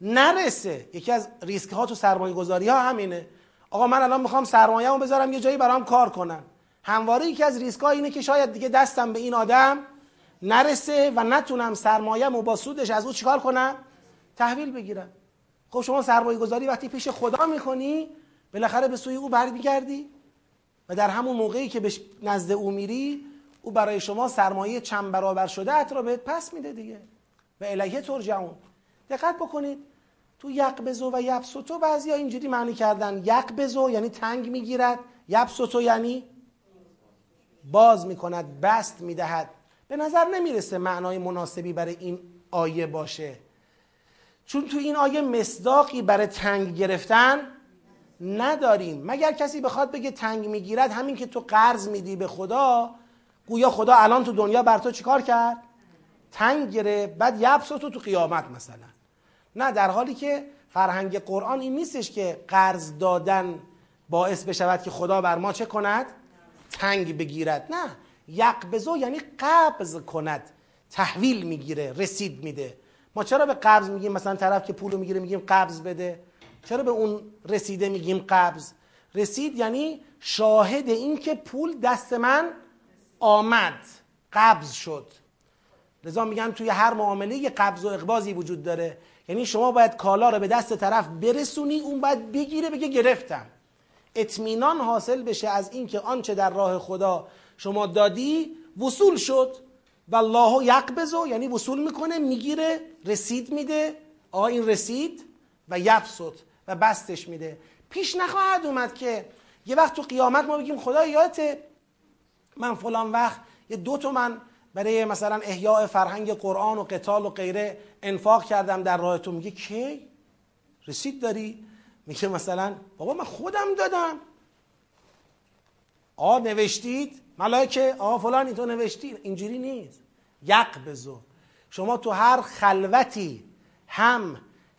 S1: نرسه. یکی از ریسک ها تو سرمایه گذاری ها همینه. آقا من الان می‌خوام سرمایه بذارم یه جایی برام کار کنم همواره یکی از ریسک ها اینه که شاید دیگه دستم به این آدم نرسه و نتونم سرمایه با سودش از او چیکار کنم؟ تحویل بگیرم. خب شما سرمایه گذاری وقتی پیش خدا می‌کنی بالاخره به سوی او برمیگردی و در همون موقعی که به نزد او میری او برای شما سرمایه چند برابر شده ات را بهت پس میده دیگه. و الیه ترجعون. دقت بکنید. تو یقبزو و یبسوتو بعضی ها اینجوری معنی کردن. یقبزو یعنی تنگ می‌گیرد. یبسوتو یعنی باز می‌کند بست می‌دهد. به نظر نمی‌رسه معنای مناسبی برای این آیه باشه. چون تو این آیه مصداقی برای تنگ گرفتن نداریم. مگر کسی بخواد بگه تنگ می‌گیرد؟ همین که تو قرض میدی به خدا گویا خدا الان تو دنیا بر تو چیکار کرد؟ تنگ گرفت. بعد یبس تو تو قیامت مثلا. نه در حالی که فرهنگ قرآن این نیستش که قرض دادن باعث بشود که خدا بر ما چه کند؟ تنگ بگیرد. نه. یقبزو یعنی قبض کند. تحویل می‌گیره رسید میده. ما چرا به قبض میگیم؟ مثلا طرف که پولو می‌گیره میگیم قبض بده. چرا به اون رسیده میگیم قبض؟ رسید یعنی شاهد این که پول دست من آمد. قبض شد. لذا میگن توی هر معامله یه قبض و اقبازی وجود داره. یعنی شما باید کالا رو به دست طرف برسونی اون باید بگیره بگه گرفتم. اطمینان حاصل بشه از اینکه آنچه در راه خدا شما دادی وصول شد. و الله یقبضو یعنی وصول می‌کنه می‌گیره رسید میده. آقا این رسید و یبسط و بستش میده. پیش نخواهد اومد که یه وقت تو قیامت ما بگیم خدا یادته من فلان وقت یه دو تومن برای مثلا احیاء فرهنگ قرآن و قتال و غیره انفاق کردم در راه تو میگه کی؟ رسید داری؟ میگه مثلا بابا من خودم دادم. آ نوشتید؟ ملائکه؟ آ فلانی تو نوشتید. اینجوری نیست. یک بزو. شما تو هر خلوتی هم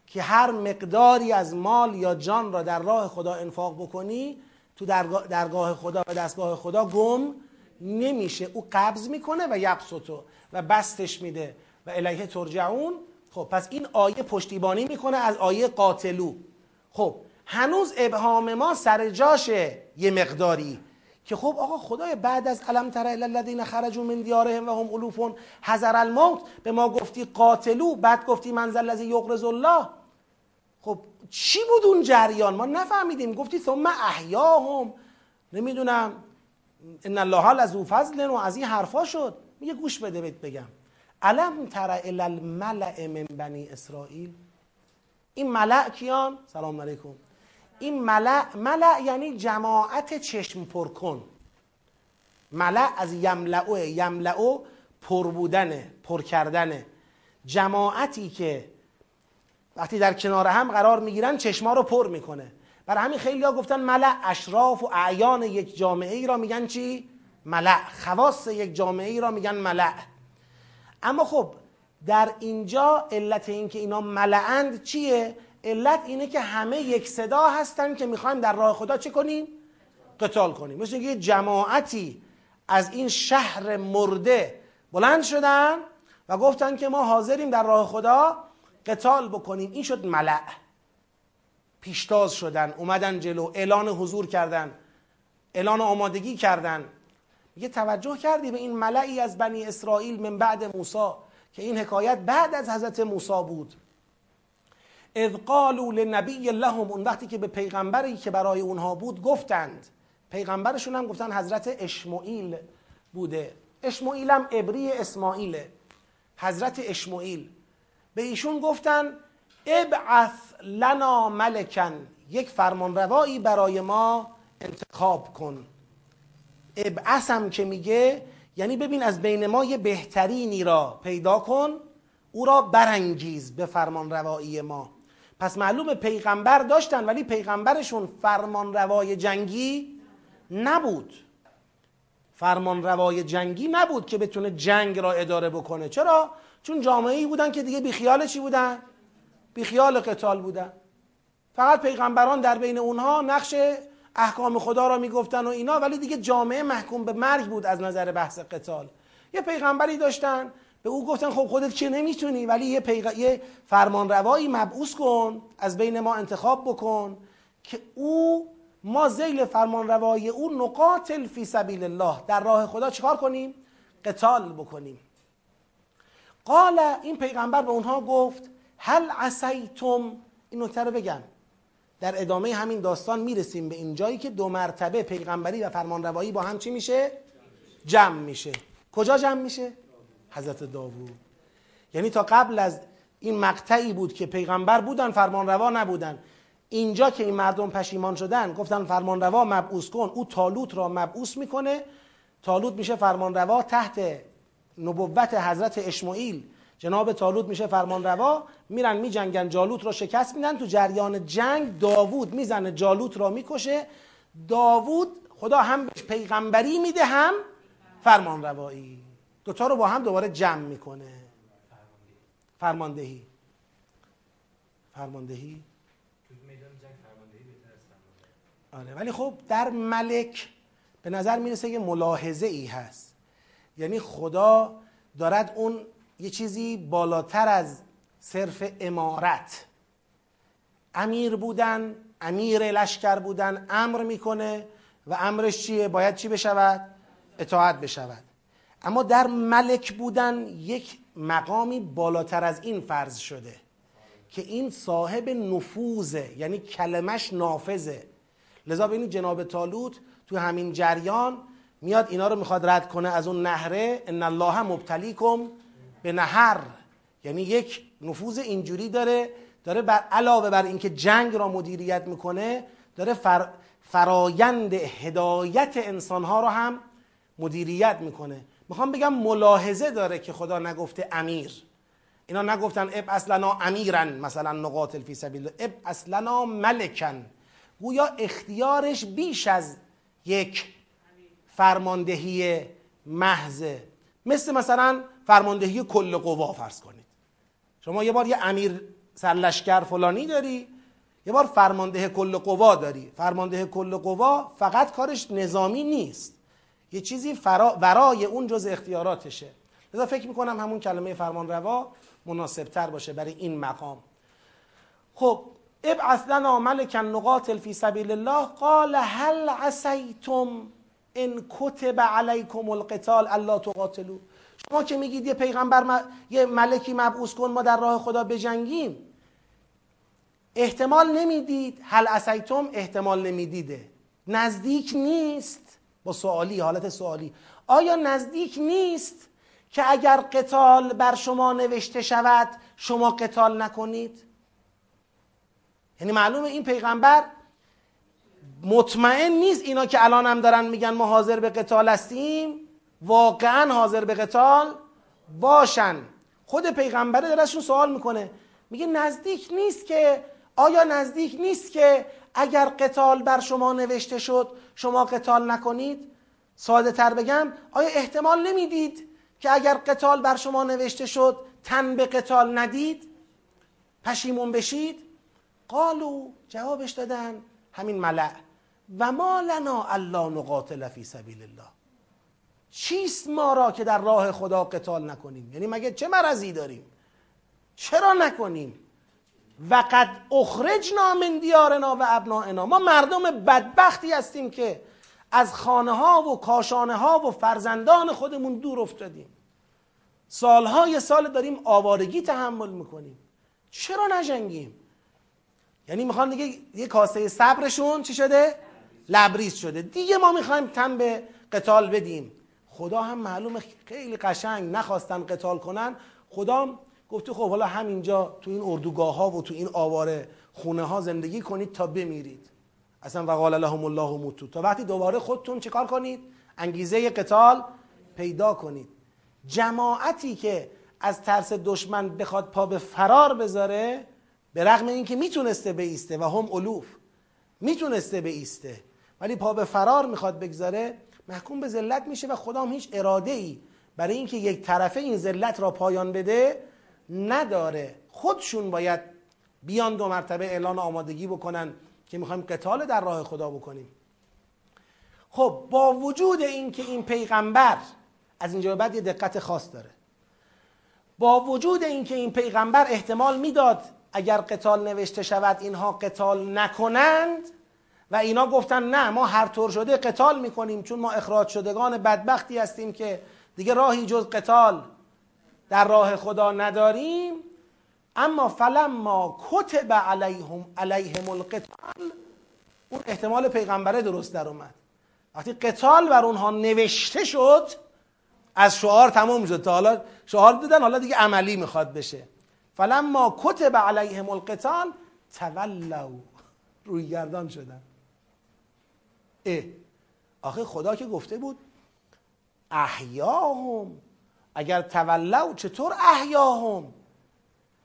S1: که هر مقداری از مال یا جان را در راه خدا انفاق بکنی تو درگاه خدا و دستگاه خدا گم نمیشه. او قبض می‌کنه و یبسطو و بستش میده و الیه ترجعون. خب پس این آیه پشتیبانی می‌کنه از آیه قاتلو. خب هنوز ابهام ما سر جاشه یه مقداری که خب آقا خدای بعد از علم تر الذین خرجوا من دیارهم و هم الوفون حذر الموت. به ما گفتی قاتلو بعد گفتی منزل الذی یقرض الله. خب چی بود اون جریان؟ ما نفهمیدیم. گفتی ثم احیاهم. نمی‌دونم. ان الله لذو فضل و از این حرفا شد. میگه گوش بده بهت بگم. علم تر الی الملع من بنی اسرائیل؟ این ملع کیان؟ سلام علیکم. این ملع ملع یعنی جماعت چشم پر کن. ملع از یملعو یملعو پر بودنه پر کردنه جماعتی که وقتی در کنار هم قرار می‌گیرن چشما رو پر می‌کنه. برای همین خیلی ها گفتن ملع اشراف و اعیان یک جامعه ای را میگن چی؟ ملع خواص یک جامعه ای را میگن ملع اما خب در اینجا علت اینکه اینا ملعند چیه؟ علت اینه که همه یک صدا هستن که می‌خوایم در راه خدا چه کنیم؟ قتال کنیم مثل اینکه جماعتی از این شهر مرده بلند شدن و گفتن که ما حاضریم در راه خدا قتال بکنیم این شد ملع پیشتاز شدن اومدن جلو اعلان حضور کردن اعلان آمادگی کردن. یه توجه کردی به این ملعی از بنی اسرائیل من بعد موسی که این حکایت بعد از حضرت موسی بود. اذ قالوا لنبی لهم اون وقتی که به پیغمبری که برای اونها بود گفتند. پیغمبرشون هم گفتن حضرت اشمعیل بوده. اشمعیل هم عبری اسماعیله. حضرت اشمعیل. به ایشون گفتن ابعث لنا ملکن یک فرمانروایی برای ما انتخاب کن ابعثم که میگه یعنی ببین از بین ما یه بهترینی را پیدا کن او را برانگیز به فرمان روایی ما پس معلوم پیغمبر داشتن ولی پیغمبرشون فرمان روای جنگی نبود فرمان روای جنگی نبود که بتونه جنگ را اداره بکنه چرا؟ چون جامعه ای بودن که دیگه بیخیال چی بودن؟ بیخیال قتال بودن. فقط پیغمبران در بین اونها نقش احکام خدا را می‌گفتن و اینا ولی دیگه جامعه محکوم به مرگ بود از نظر بحث قتال. یه پیغمبری داشتن به او گفتن خب خودت چه نمی‌تونی؟ ولی یه, پیغ... یه فرمان روایی مبعوث کن از بین ما انتخاب بکن که او ما زیل فرمان روایی او نقاتل فی سبیل الله. در راه خدا چیکار کنیم؟ قتال بکنیم. قال این پیغمبر به اونها گفت هل عسیتم؟ این نکته رو بگم. در ادامه همین داستان می‌رسیم به این جایی که دو مرتبه پیغمبری و فرمانروایی با هم چی میشه؟ جمع میشه. کجا جمع میشه؟ حضرت داوود. یعنی تا قبل از این مقطعی بود که پیغمبر بودن فرمانروا نبودن. اینجا که این مردم پشیمان شدن گفتن فرمانروا مبعوث کن او تالوت را مبعوث می‌کنه. تالوت میشه فرمانروا تحت نبوت حضرت اشماعیل جناب تالوت میشه فرمانروا میرن میجنگن جالوت را شکست میدن تو جریان جنگ داوود می‌زنه جالوت را می‌کشه. داوود خدا هم پیغمبری میده هم فرمانروایی دوتا رو با هم دوباره جمع می‌کنه. فرماندهی. فرماندهی؟ آره ولی خب در ملک به نظر می‌رسه یه ملاحظه ای هست. یعنی خدا دارد اون یه چیزی بالاتر از صرف امارت. امیر بودن امیر لشکر بودن امر می‌کنه و امرش چیه؟ باید چی بشود؟ اطاعت بشود. اما در ملک بودن یک مقامی بالاتر از این فرض شده که این صاحب نفوذه یعنی کلمش نافذه. لذا ببینید جناب تالوت تو همین جریان میاد اینا رو می‌خواد رد کنه از اون نهره ان الله مبتلیکم به نهر. یعنی یک نفوذ اینجوری داره داره بر علاوه بر اینکه جنگ را مدیریت می‌کنه داره فر فرایند هدایت انسانها رو هم مدیریت می‌کنه. می‌خوام بگم ملاحظه داره که خدا نگفته امیر. اینا نگفتن اب اصلنا امیرن مثلا نقاتل فی سبیل اب اصلنا ملکن. گویا اختیارش بیش از یک فرماندهی محضه. مثل مثلا فرماندهی کل قوا فرض کنید. شما یه بار یه امیر سرلشکر فلانی داری یه بار فرمانده کل قوا داری. فرمانده کل قوا فقط کارش نظامی نیست. یه چیزی فرا ورای اون جز اختیاراتشه. لذا فکر می‌کنم همون کلمه فرمان روا مناسب تر باشه برای این مقام. خب ابعث لنا ملکا نقاتل فی سبیل الله. قال هل عسیتم ان کتب علیکم القتال الا تقاتلوا؟ شما که میگید یه پیغمبر یه ملکی مبعوث کن ما در راه خدا بجنگیم. احتمال نمی‌دید. هل عسیتم؟ احتمال نمی‌دیده. نزدیک نیست. با سوالی حالت سوالی. آیا نزدیک نیست که اگر قتال بر شما نوشته شود شما قتال نکنید؟ یعنی معلومه این پیغمبر مطمئن نیست اینا که الان هم دارن میگن ما حاضر به قتال هستیم. واقعا حاضر به قتال باشن. خود پیغمبر دارشون سوال می‌کنه. میگه نزدیک نیست که آیا نزدیک نیست که اگر قتال بر شما نوشته شد شما قتال نکنید؟ ساده تر بگم آیا احتمال نمی‌دید که اگر قتال بر شما نوشته شد تن به قتال ندید؟ پشیمون بشید؟ قالو جوابش دادن همین ملع و ما لنا الا نقاتل فی سبیل الله. چیست ما را که در راه خدا قتال نکنیم؟ یعنی مگه چه مرضی داریم؟ چرا نکنیم؟ و قد اخرجنا من دیارنا و ابنائنا ما مردم بدبختی هستیم که از خانه ها و کاشانه ها و فرزندان خودمون دور افتادیم. سالهای سال داریم آوارگی تحمل می‌کنیم. چرا نجنگیم؟ یعنی می‌خوان دیگه یه کاسه صبرشون چی شده؟ لبریز شده. دیگه ما می‌خوایم تن به قتال بدیم. خدا هم معلومه خیلی قشنگ نخواستن قتال کنن. خدا گفته خب حالا همینجا تو این اردوگاه ها و تو این آواره خونه ها زندگی کنید تا بمیرید. اصلا وقال لهم الله موتو. تا وقتی دوباره خودتون چیکار کنید؟ انگیزه قتال پیدا کنید. جماعتی که از ترس دشمن بخواد پا به فرار بذاره به رغم اینکه می‌تونسته بیسته و هم الوف می‌تونسته بیسته ولی پا به فرار می‌خواد بگذاره محکوم به ذلت میشه و خدا هم هیچ اراده ای برای اینکه یک طرفه این ذلت را پایان بده نداره. خودشون باید بیان دو مرتبه اعلان آمادگی بکنن که می‌خوایم قتال در راه خدا بکنیم. خب با وجود اینکه این پیغمبر از اینجا بعد یه دقت خاص داره. با وجود اینکه این پیغمبر احتمال می‌داد اگر قتال نوشته شود اینها قتال نکنند و اینا گفتن نه ما هر طور شده قتال می‌کنیم چون ما اخراج شدگان بدبختی هستیم که دیگه راهی جز قتال در راه خدا نداریم. اما فلما کتب علیهم علیهم القتال اون احتمال پیغمبره درست در اومد. وقتی قتال بر اونها نوشته شد از شعار تمام شد. تا حالا شعار دیدن حالا دیگه عملی می‌خواد بشه. فلما کتب علیهم القتال تولوا. روی گردان شدن. اه. آخه خدا که گفته بود احیاهم. اگر تولوا چطور احیاهم؟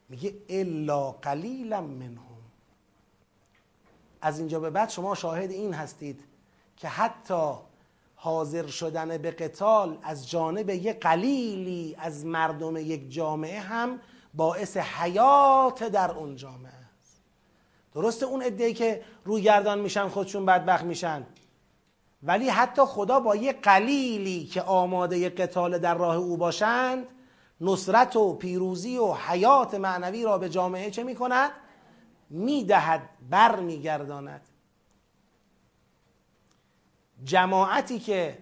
S1: میگه الا قلیلا منهم. از اینجا به بعد شما شاهد این هستید که حتی حاضر شدن به قتال از جانب یک قلیلی از مردم یک جامعه هم باعث حیات در اون جامعه است. درسته اون ادهی که روی گردان میشن خودشون بدبخت میشن. ولی حتی خدا با یه قلیلی که آماده قتال در راه او باشند نصرت و پیروزی و حیات معنوی را به جامعه چه می‌کند؟ می‌دهد بر میگرداند جماعتی که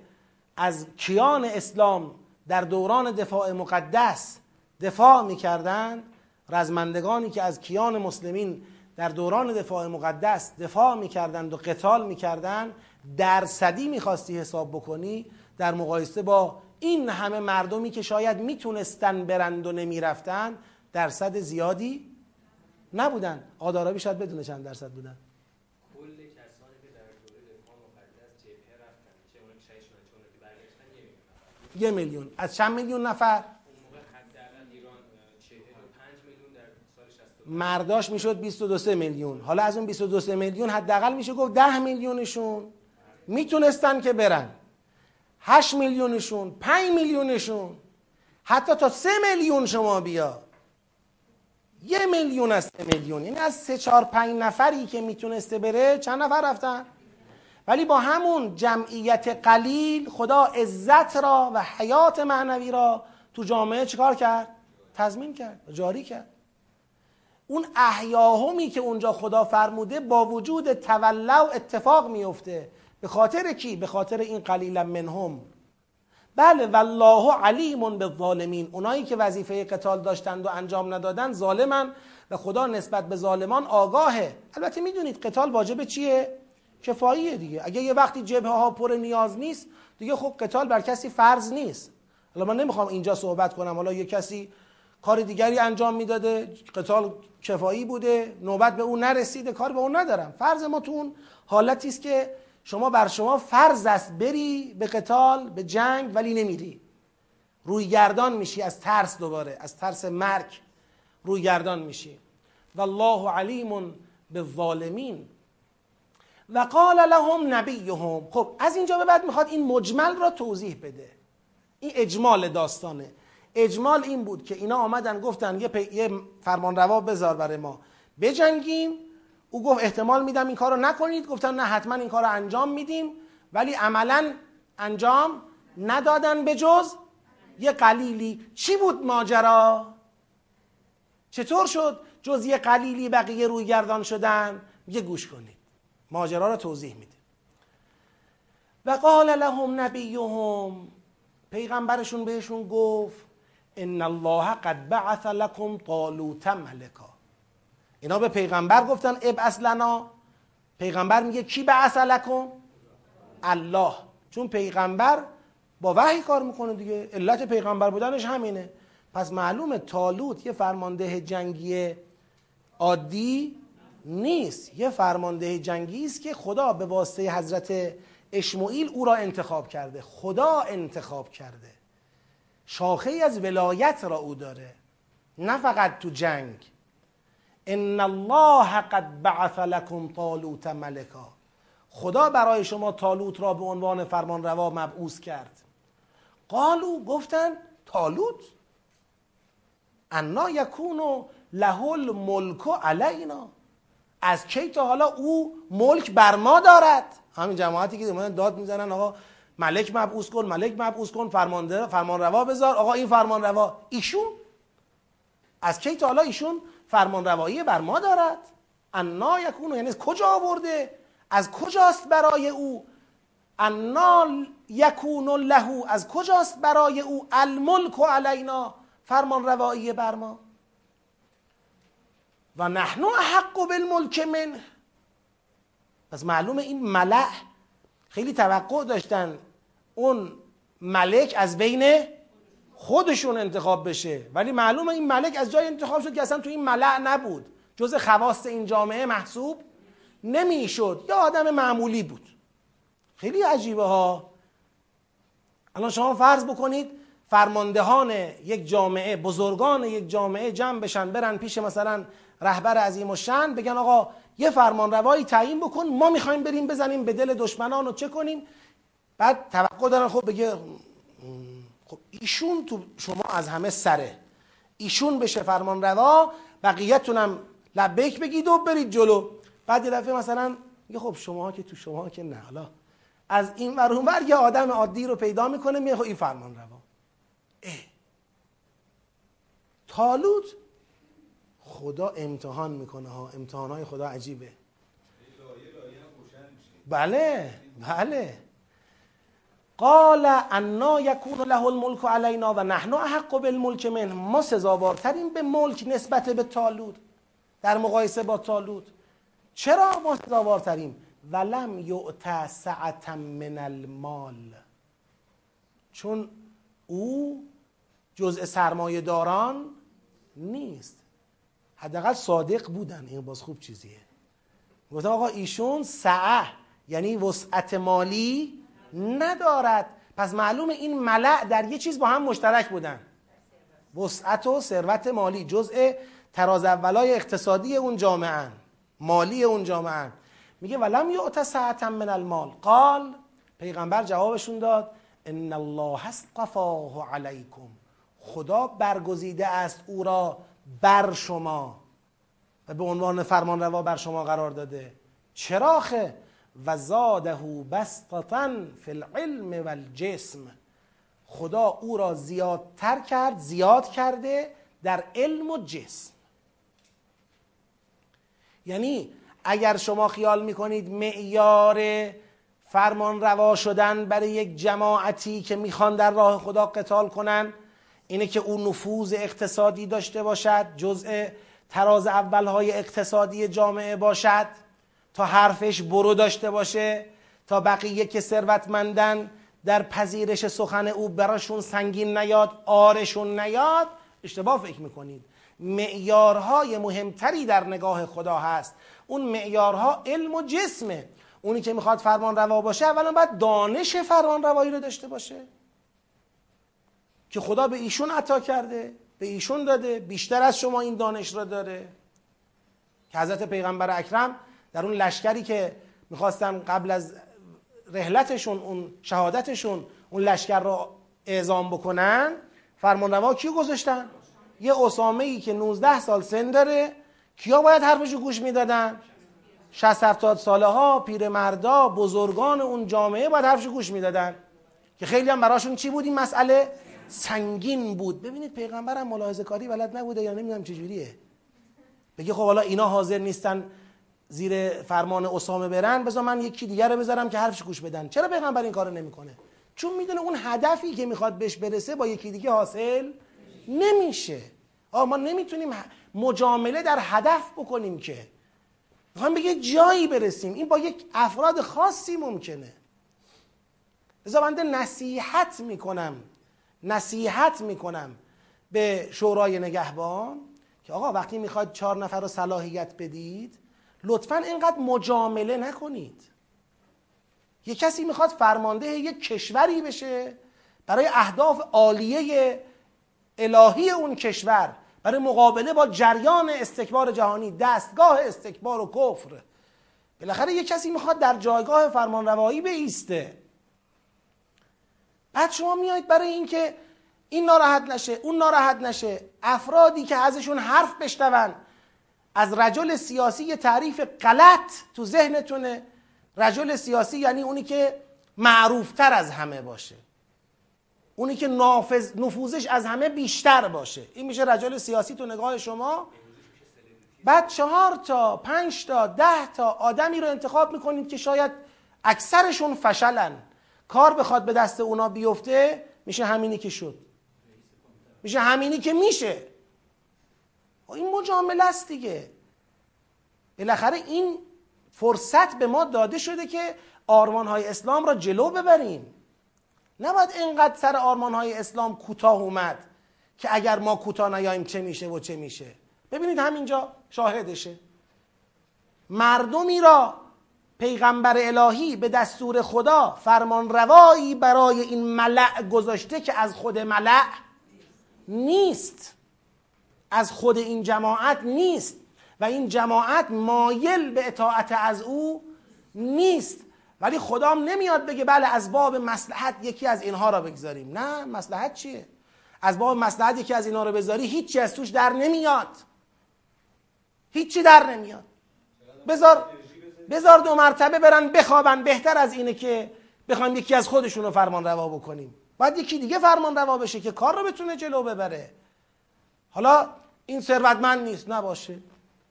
S1: از کیان اسلام در دوران دفاع مقدس دفاع می‌کردند رزمندگانی که از کیان مسلمین در دوران دفاع مقدس دفاع می‌کردند و قتال می‌کردند درصدی می‌خواستی حساب بکنی در مقایسه با این همه مردمی که شاید می‌تونستن برند و نمی‌رفتن درصد زیادی نبودن. آدارابی شاید بدونه چند درصد بودن؟ یه میلیون از چند میلیون نفر؟ مرداش می‌شد 22 میلیون. حالا از اون 22 میلیون حداقل میشه گفت 10 میلیونشون. می‌تونستن که برن. 8 میلیونشون 5 میلیونشون حتی تا 3 میلیون شما بیا. یه میلیون از سه میلیون. یعنی از سه چهار پنج نفری که می‌تونسته بره چند نفر رفتن؟ ولی با همون جمعیت قلیل خدا عزت را و حیات معنوی را تو جامعه چیکار کرد؟ تضمین کرد جاری کرد. اون احیاهمی که اونجا خدا فرموده با وجود تولع اتفاق میفته به خاطر کی؟ به خاطر این قلیلا منهم. بله والله علیم بالظالمین. اونایی که وظیفه قتال داشتند و انجام ندادن ظالمن و خدا نسبت به ظالمان آگاهه. البته می‌دونید قتال واجب چیه؟ کفاییه دیگه. اگه یه وقتی جبهه ها پر نیاز نیست دیگه خب قتال بر کسی فرض نیست. حالا من نمی‌خوام اینجا صحبت کنم. حالا یه کسی کار دیگری انجام می‌داده قتال کفایی بوده نوبت به اون نرسیده کار به اون ندارم. فرض ما تو اون است که شما بر شما فرض است بری به قتال به جنگ ولی نمیری. روی گردان میشی از ترس دوباره از ترس مرگ روی گردان میشی. والله علیم بالظالمین و قال لهم نبیهم. خب از اینجا به بعد می‌خواد این مجمل را توضیح بده. این اجمال داستانه. اجمال این بود که اینا آمدن گفتن یه, پی... یه فرمان روا بذار برای ما. بجنگیم او گفت احتمال میدم این کار رو نکنید. گفتن نه حتما این کار رو انجام میدیم. ولی عملا انجام ندادن به جز یه قلیلی. چی بود ماجرا؟ چطور شد جز یه قلیلی بقیه روی گردان شدن؟ یه گوش کنید. ماجرا رو توضیح میده و قال لهم نبیهم. پیغمبرشون بهشون گفت ان الله قد بعث لكم طالوت ملکا. اینا به پیغمبر گفتن اب لنا. پیغمبر میگه کی بعث لکم؟ الله. چون پیغمبر با وحی کار می‌کنه دیگه. علت پیغمبر بودنش همینه. پس معلومه تالوت یه فرمانده جنگی عادی نیست. یه فرمانده جنگی است که خدا به واسطه حضرت اشمعیل او را انتخاب کرده. خدا انتخاب کرده. شاخه از ولایت را او داره. نه فقط تو جنگ. ان الله قد بعث لكم طالوت ملکا خدا برای شما طالوت را به عنوان فرمان روا مبعوث کرد. قالو گفتن طالوت انا یکون له الملک علینا. از کی تا حالا او ملک بر ما دارد؟ همین جماعتی که داد می‌زنن آقا ملک مبعوث کن ملک مبعوث کن فرمان فرمان روا بذار. آقا این فرمان روا ایشون؟ از کی تا حالا ایشون فرمان روایی بر ما دارد. انا یکونو یعنی کجا آورده؟ از کجاست برای او؟ انا یکون له از کجاست برای او؟ الملک علینا فرمان روایی بر ما. و نحنو احق بالملک منه. پس معلومه این ملع خیلی توقع داشتن. اون ملک از بین خودشون انتخاب بشه. ولی معلومه این ملک از جای انتخاب شد که اصلا تو این ملع نبود. جز خواست این جامعه محسوب نمی‌شد. یا آدم معمولی بود. خیلی عجیبه ها. الان شما فرض بکنید فرماندهان یک جامعه بزرگان یک جامعه جمع بشن برن پیش مثلا رهبر عظیم و شن بگن آقا یه فرمان روایی تعیین بکن ما می‌خوایم بریم بزنیم به دل دشمنان و چه کنیم؟ بعد توقع دارن خب بگه ایشون تو شما از همه سره. ایشون بشه فرمان روا بقیهتونم لبیک بگید و برید جلو. بعد یه دفعه مثلا میگه خب شما که تو شما که نه. حالا از این ور اون یه آدم عادی رو پیدا می‌کنه میگه خب این فرمان روا. اه. تالوت خدا امتحان می‌کنه ها. امتحان های خدا عجیبه. بله بله. قال انا یکون له الملک علینا و نحن احق بالملک منه. ما سزاوارتریم به ملک نسبت به تالود در مقایسه با تالود چرا ما سزاوارتریم؟ ولم یعت سعتا من المال. چون او جزء سرمایه داران نیست. حداقل صادق بودن. این باز خوب چیزیه. گفتم آقا ایشون سعه یعنی وسعت مالی ندارد. پس معلوم این ملع در یه چیز با هم مشترک بودن. وسعت و ثروت مالی جزء تراز اولای اقتصادی اون جامعه مالی اون جامعه میگه ولم یعت ساعتا من المال. قال پیغمبر جوابشون داد ان الله اصطفاه علیکم. خدا برگزیده است او را بر شما. و به عنوان فرمان روا بر شما قرار داده. چراخه و زاده بسطتا فی العلم و الجسم. خدا او را زیادتر کرد زیاد کرده در علم و جسم. یعنی اگر شما خیال می‌کنید معیار فرمان روا شدن برای یک جماعتی که می‌خوان در راه خدا قتال کنن اینه که او نفوذ اقتصادی داشته باشد جزء تراز اولهای اقتصادی جامعه باشد. تا حرفش برو داشته باشه تا بقیه که ثروتمندن در پذیرش سخن او براشون سنگین نیاد آرشون نیاد اشتباه فکر می‌کنید. معیارهای مهمتری در نگاه خدا هست. اون معیارها علم و جسمه. اونی که می‌خواد فرمان روا باشه اولا باید دانش فرمان روایی رو داشته باشه. که خدا به ایشون عطا کرده به ایشون داده بیشتر از شما این دانش را داره. که حضرت پیغمبر اکرم در اون لشکری که می‌خواستن قبل از رحلتشون اون شهادتشون اون لشکر را اعزام بکنن فرمانروا کیو گذاشتن؟ یه اسامه ای که 19 سال سن داره. کیا باید حرفشو گوش می‌دادن؟ 60 70 ساله ها پیرمردا بزرگان اون جامعه باید حرفشو گوش می‌دادن. که خیلی هم براشون چی بود؟ این مسئله سنگین بود. ببینید پیغمبرم ملاحظه کاری بلد نبوده یا نمی‌دونم چجوریه. بگه خب حالا اینا حاضر نیستن زیر فرمان اسامه برن بذار من یکی دیگر رو بذارم که حرفش گوش بدن. چرا پیغمبر این کارو نمی‌کنه؟ چون می‌دونه اون هدفی که می‌خواد بهش برسه با یکی دیگه حاصل نمیشه. آه ما نمی‌تونیم مجامله در هدف بکنیم که. می‌خوایم به جایی برسیم. این با یک افراد خاصی ممکنه. لذا بنده نصیحت می‌کنم. نصیحت می‌کنم به شورای نگهبان که آقا وقتی می‌خواید چهار نفر رو صلاحیت بدید لطفا اینقدر مجامله نکنید. یه کسی می‌خواد فرمانده یک کشوری بشه برای اهداف عالیه الهی اون کشور برای مقابله با جریان استکبار جهانی دستگاه استکبار و کفر. بالاخره یه کسی می‌خواد در جایگاه فرمانروایی بیسته. بعد شما میایید برای اینکه این ناراحت نشه اون ناراحت نشه. افرادی که ازشون حرف بشنون از رجل سیاسی تعریف غلط تو ذهنتونه. رجل سیاسی یعنی اونی که معروفتر از همه باشه. اونی که نافذ نفوذش از همه بیشتر باشه. این میشه رجل سیاسی تو نگاه شما. بعد چهار تا پنج تا ده تا آدمی رو انتخاب می‌کنید که شاید اکثرشون فشلن. کار بخواد به دست اونا بیفته میشه همینی که شد. میشه همینی که میشه. این مجامله است دیگه. بالاخره این فرصت به ما داده شده که آرمان های اسلام را جلو ببریم. نباید اینقدر سر آرمان های اسلام کوتاه اومد که اگر ما کوتاه نیاییم چه میشه و چه میشه. ببینید همینجا شاهدشه. مردمی را پیغمبر الهی به دستور خدا فرمان روایی برای این ملع گذاشته که از خود ملع نیست. از خود این جماعت نیست و این جماعت مایل به اطاعت از او نیست. ولی خدام نمیاد بگه بله از باب مسلحت یکی از اینها را بگذاریم. نه مسلحت چیه؟ از باب مسلحت یکی از اینها را بذاری هیچی از توش در نمیاد. هیچی در نمیاد. بذار بذار دو مرتبه برن بخوابن. بهتر از اینه که بخوایم یکی از خودشون رو فرمان روا بکنیم. باید یکی دیگه فرمان روا بشه که کار رو بتونه جلو ببره. حالا این ثروتمند نیست نباشه.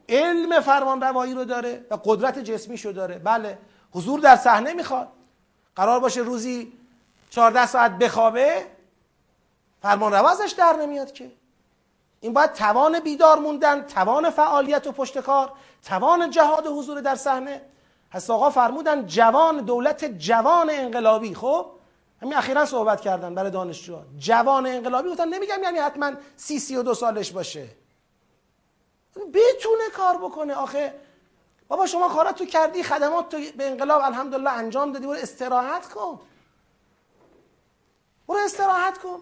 S1: علم فرمان روایی رو داره و قدرت جسمیشو داره. بله حضور در صحنه می‌خواد. قرار باشه روزی 14 ساعت بخوابه فرمان روا ازش در نمیاد که. این باید توان بیدار موندن توان فعالیت و پشتکار توان جهاد و حضور در صحنه. هست آقا فرمودن جوان دولت جوان انقلابی. خب همین اخیرا صحبت کردن برای دانشجوها. جوان انقلابی گفتن نمیگم یعنی حتما سی سی و دو سالش باشه. بتونه کار بکنه. آخه بابا شما کارات تو کردی خدمات تو به انقلاب الحمدلله انجام دادی. برو استراحت کن. برو استراحت کن.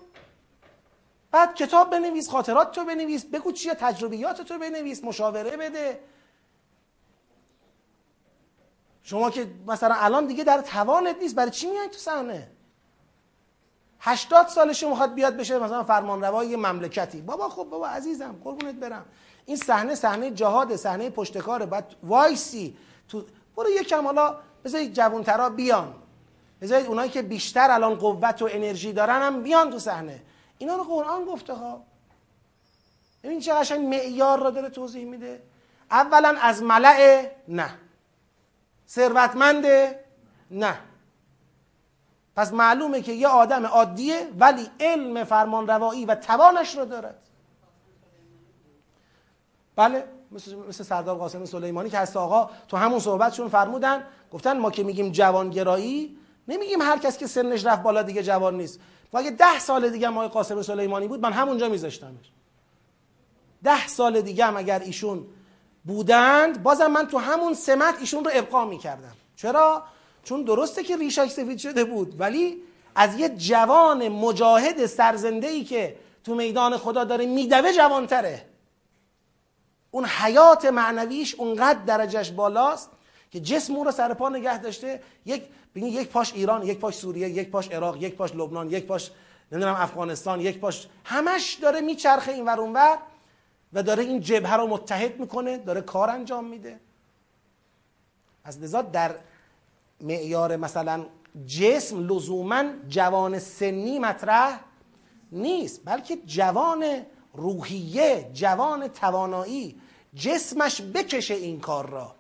S1: بعد کتاب بنویس خاطرات تو بنویس بگو چیه تجربیات تو بنویس مشاوره بده. شما که مثلا الان دیگه در توانت نیست برای چی میای تو صحنه؟ هشتاد سالشه می‌خواد بیاد بشه مثلا فرمانروای مملکتی. بابا خب بابا عزیزم قربونت برم. این صحنه صحنه جهاد صحنه پشتکاره بعد وایسی تو برو یکم حالا بذارید جوانترا بیان. بذارید اونایی که بیشتر الان قوت و انرژی دارن هم بیان تو صحنه. اینا رو قرآن گفته ها. ببین چه قشنگ معیار را داره توضیح میده. اولا از ملع نه. ثروتمنده نه. پس معلومه که یه آدم عادیه ولی علم فرمان روایی و توانش رو دارد. بله مثل, مثل سردار قاسم سلیمانی که هست آقا تو همون صحبتشون فرمودن گفتن ما که میگیم جوانگرایی نمیگیم هر کس که سنش رفت بالا دیگه جوان نیست. و اگه ده سال دیگه ما قاسم سلیمانی بود من همونجا میذاشتمش. ده سال دیگه هم اگر ایشون بودند بازم من تو همون سمت ایشون رو ابقا می‌کردم. چرا؟ چون درسته که ریشش سفید شده بود ولی از یه جوان مجاهد سرزنده ای که تو میدان خدا داره میدوه جوانتره. اون حیات معنویش اونقدر درجهش بالاست که جسم اون رو سر پا نگه داشته. یک یک پاش ایران یک پاش سوریه یک پاش عراق یک پاش لبنان یک پاش نمی‌دونم افغانستان یک پاش همش داره میچرخه این ور اونور و داره این جبهه رو متحد می‌کنه داره کار انجام میده. از لذا در معیار مثلا جسم لزوما جوان سنی مطرح نیست بلکه جوان روحیه جوان توانایی جسمش بکشه این کار را.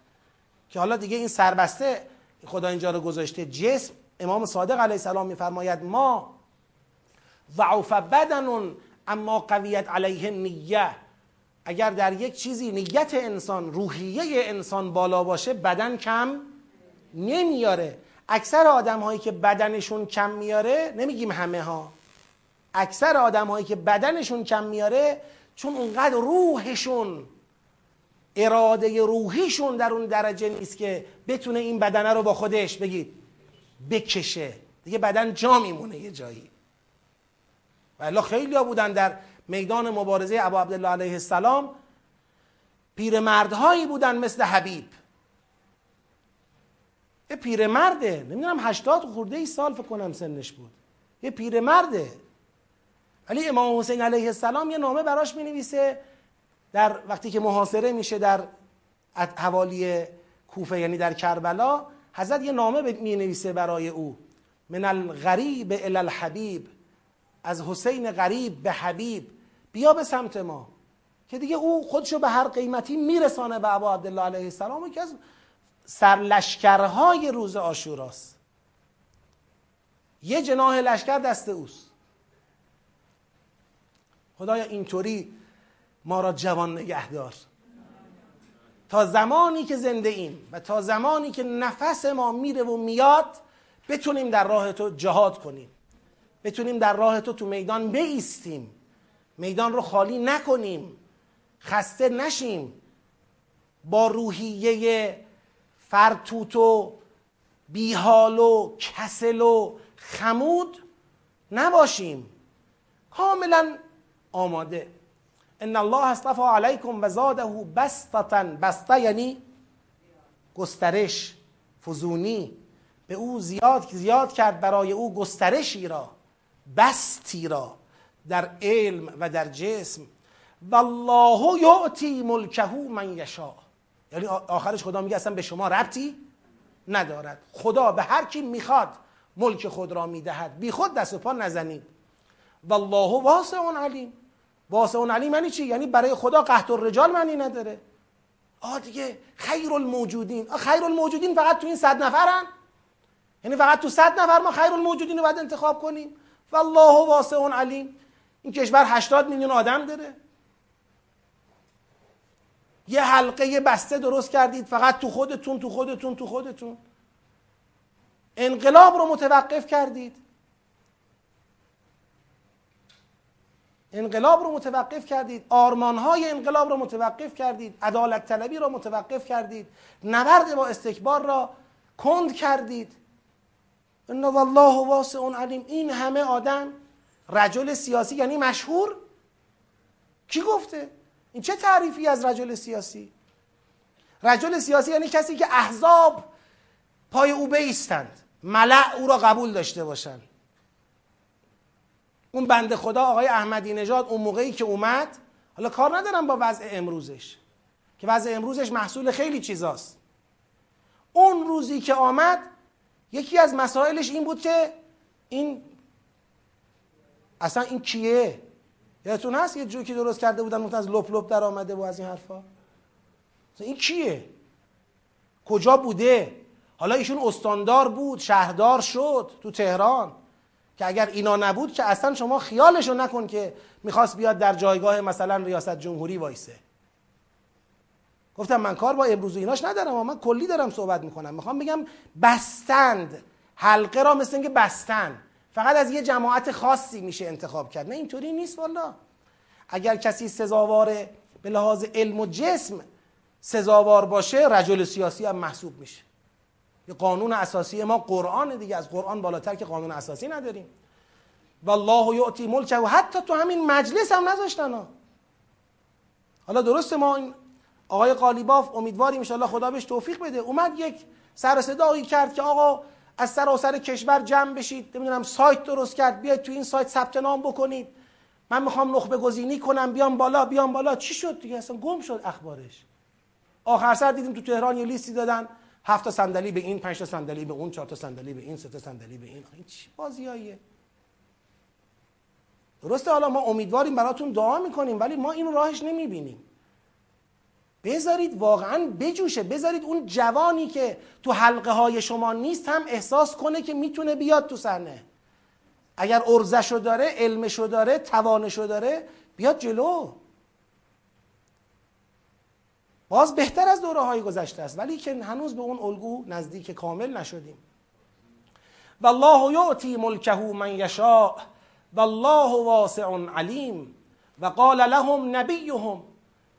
S1: که حالا دیگه این سربسته خدا اینجا رو گذاشته جسم امام صادق علیه السلام میفرماید ما ضعف بدن اما قویت علیه نیه اگر در یک چیزی نیت انسان روحیه انسان بالا باشه بدن کم نمیاره. اکثر آدم هایی که بدنشون کم میاره نمیگیم همه ها. اکثر آدم هایی که بدنشون کم میاره چون اونقدر روحشون اراده روحیشون در اون درجه نیست که بتونه این بدنه رو با خودش بگید بکشه. دیگه بدن جا میمونه یه جایی. و خیلی ها بودن در میدان مبارزه ابو عبدالله علیه السلام. پیرمردهایی بودن مثل حبیب. یه پیرمرده. نمی‌دونم هشتاد خورده ای سال فکر کنم سنش بود. یه پیرمرده. ولی امام حسین علیه السلام یه نامه براش می نویسه در وقتی که محاصره میشه در حوالی کوفه یعنی در کربلا حضرت یه نامه می نویسه برای او. من الغریب الى الحبیب. از حسین غریب به حبیب. بیا به سمت ما. که دیگه او خودشو به هر قیمتی میرسانه به ابا عبدالله علیه السلام که از سرلشکرهای روز آشوراست. یه جناه لشکر دست اوست. خدایا اینطوری ما را جوان نگهدار تا زمانی که زنده ایم و تا زمانی که نفس ما میره و میاد بتونیم در راه تو جهاد کنیم. بتونیم در راه تو تو میدان بیستیم. میدان رو خالی نکنیم. خسته نشیم. با روحیه فرتوت و بیحال و کسل و خمود نباشیم. کاملا آماده. ان الله اصطفى علیکم و زاده بسطتا بسته یعنی گسترش فزونی. به او زیاد زیاد کرد برای او گسترشی را بستی را در علم و در جسم. والله یعطی ملکه من یشاء. یعنی آخرش خدا میگه اصلا به شما ربطی ندارد. خدا به هر کی می‌خواد ملک خود را می‌دهد. بی خود دست و پا نزنید. والله واسع علیم. واسع علیم یعنی چی؟ یعنی برای خدا قحط الرجال معنی نداره. آه دیگه خیر الموجودین خیر الموجودین فقط تو این صد نفرن. یعنی فقط تو صد نفر ما خیر الموجودین رو باید انتخاب کنیم. والله واسع علیم. این کشور 80 میلیون آدم داره. یه حلقه بسته درست کردید. فقط تو خودتون تو خودتون تو خودتون. انقلاب رو متوقف کردید. انقلاب رو متوقف کردید آرمانهای انقلاب رو متوقف کردید عدالت طلبی رو متوقف کردید نبرد با استکبار را کند کردید. ان والله واسع علیم. این همه آدم رجل سیاسی یعنی مشهور؟ کی گفته؟ این چه تعریفی از رجل سیاسی؟ رجل سیاسی یعنی کسی که احزاب پای او بیستند ملع او را قبول داشته باشند. اون بنده خدا آقای احمدی نژاد اون موقعی که اومد حالا کار ندارم با وضع امروزش که وضع امروزش محصول خیلی چیزاست. اون روزی که آمد یکی از مسائلش این بود که این اصلا این کیه؟ یادتون هست یه جوکی درست کرده بودن مثلا از لپ لپ در آمده و از این حرفا؟ این کیه؟ کجا بوده؟ حالا ایشون استاندار بود شهردار شد تو تهران. که اگر اینا نبود که اصلا شما خیالشو نکن که می‌خواست بیاد در جایگاه مثلا ریاست جمهوری وایسه. گفتم من کار با امروز ایناش ندارم اما من کلی دارم صحبت می‌کنم. می‌خوام بگم بستند. حلقه را مثل اینکه بستن فقط از یه جماعت خاصی میشه انتخاب کرد. نه اینطوری نیست والا اگر کسی سزاوار به لحاظ علم و جسم سزاوار باشه رجل سیاسی هم محسوب میشه. قانون اساسی ما قرآن دیگه. از قرآن بالاتر که قانون اساسی نداریم. والله یعطی ملکه. و حتی تو همین مجلس هم نذاشتن ها. حالا درسته ما این آقای قالیباف امیدواریم ان خدا بهش توفیق بده. اومد یک سر کرد که آقا از سراسر کشور جمع بشید. نمی‌دونم سایت درست کرد. بیاید تو این سایت ثبت نام بکنید. من می‌خوام نخبه گزینی کنم. بیام بالا بیام بالا. چی شد دیگه؟ اصلا گم شد اخبارش. آخر سر دیدیم تو تهران یه لیستی دادن. هفت تا صندلی به این پنج تا صندلی به اون چهار تا صندلی به این سه تا صندلی به این. این چی بازیاییه؟ درسته حالا ما امیدواریم براتون دعا می‌کنیم ولی ما این راهش نمی‌بینیم. بذارید واقعا بجوشه بذارید اون جوانی که تو حلقه های شما نیست هم احساس کنه که می‌تونه بیاد تو صحنه. اگر ارزشو داره علمشو داره توانشو داره بیاد جلو. باز بهتر از دوره های گذشته است ولی که هنوز به اون الگو نزدیک کامل نشدیم. والله یعطی ملکه من یشاء والله واسع علیم. و قال لهم نبیهم.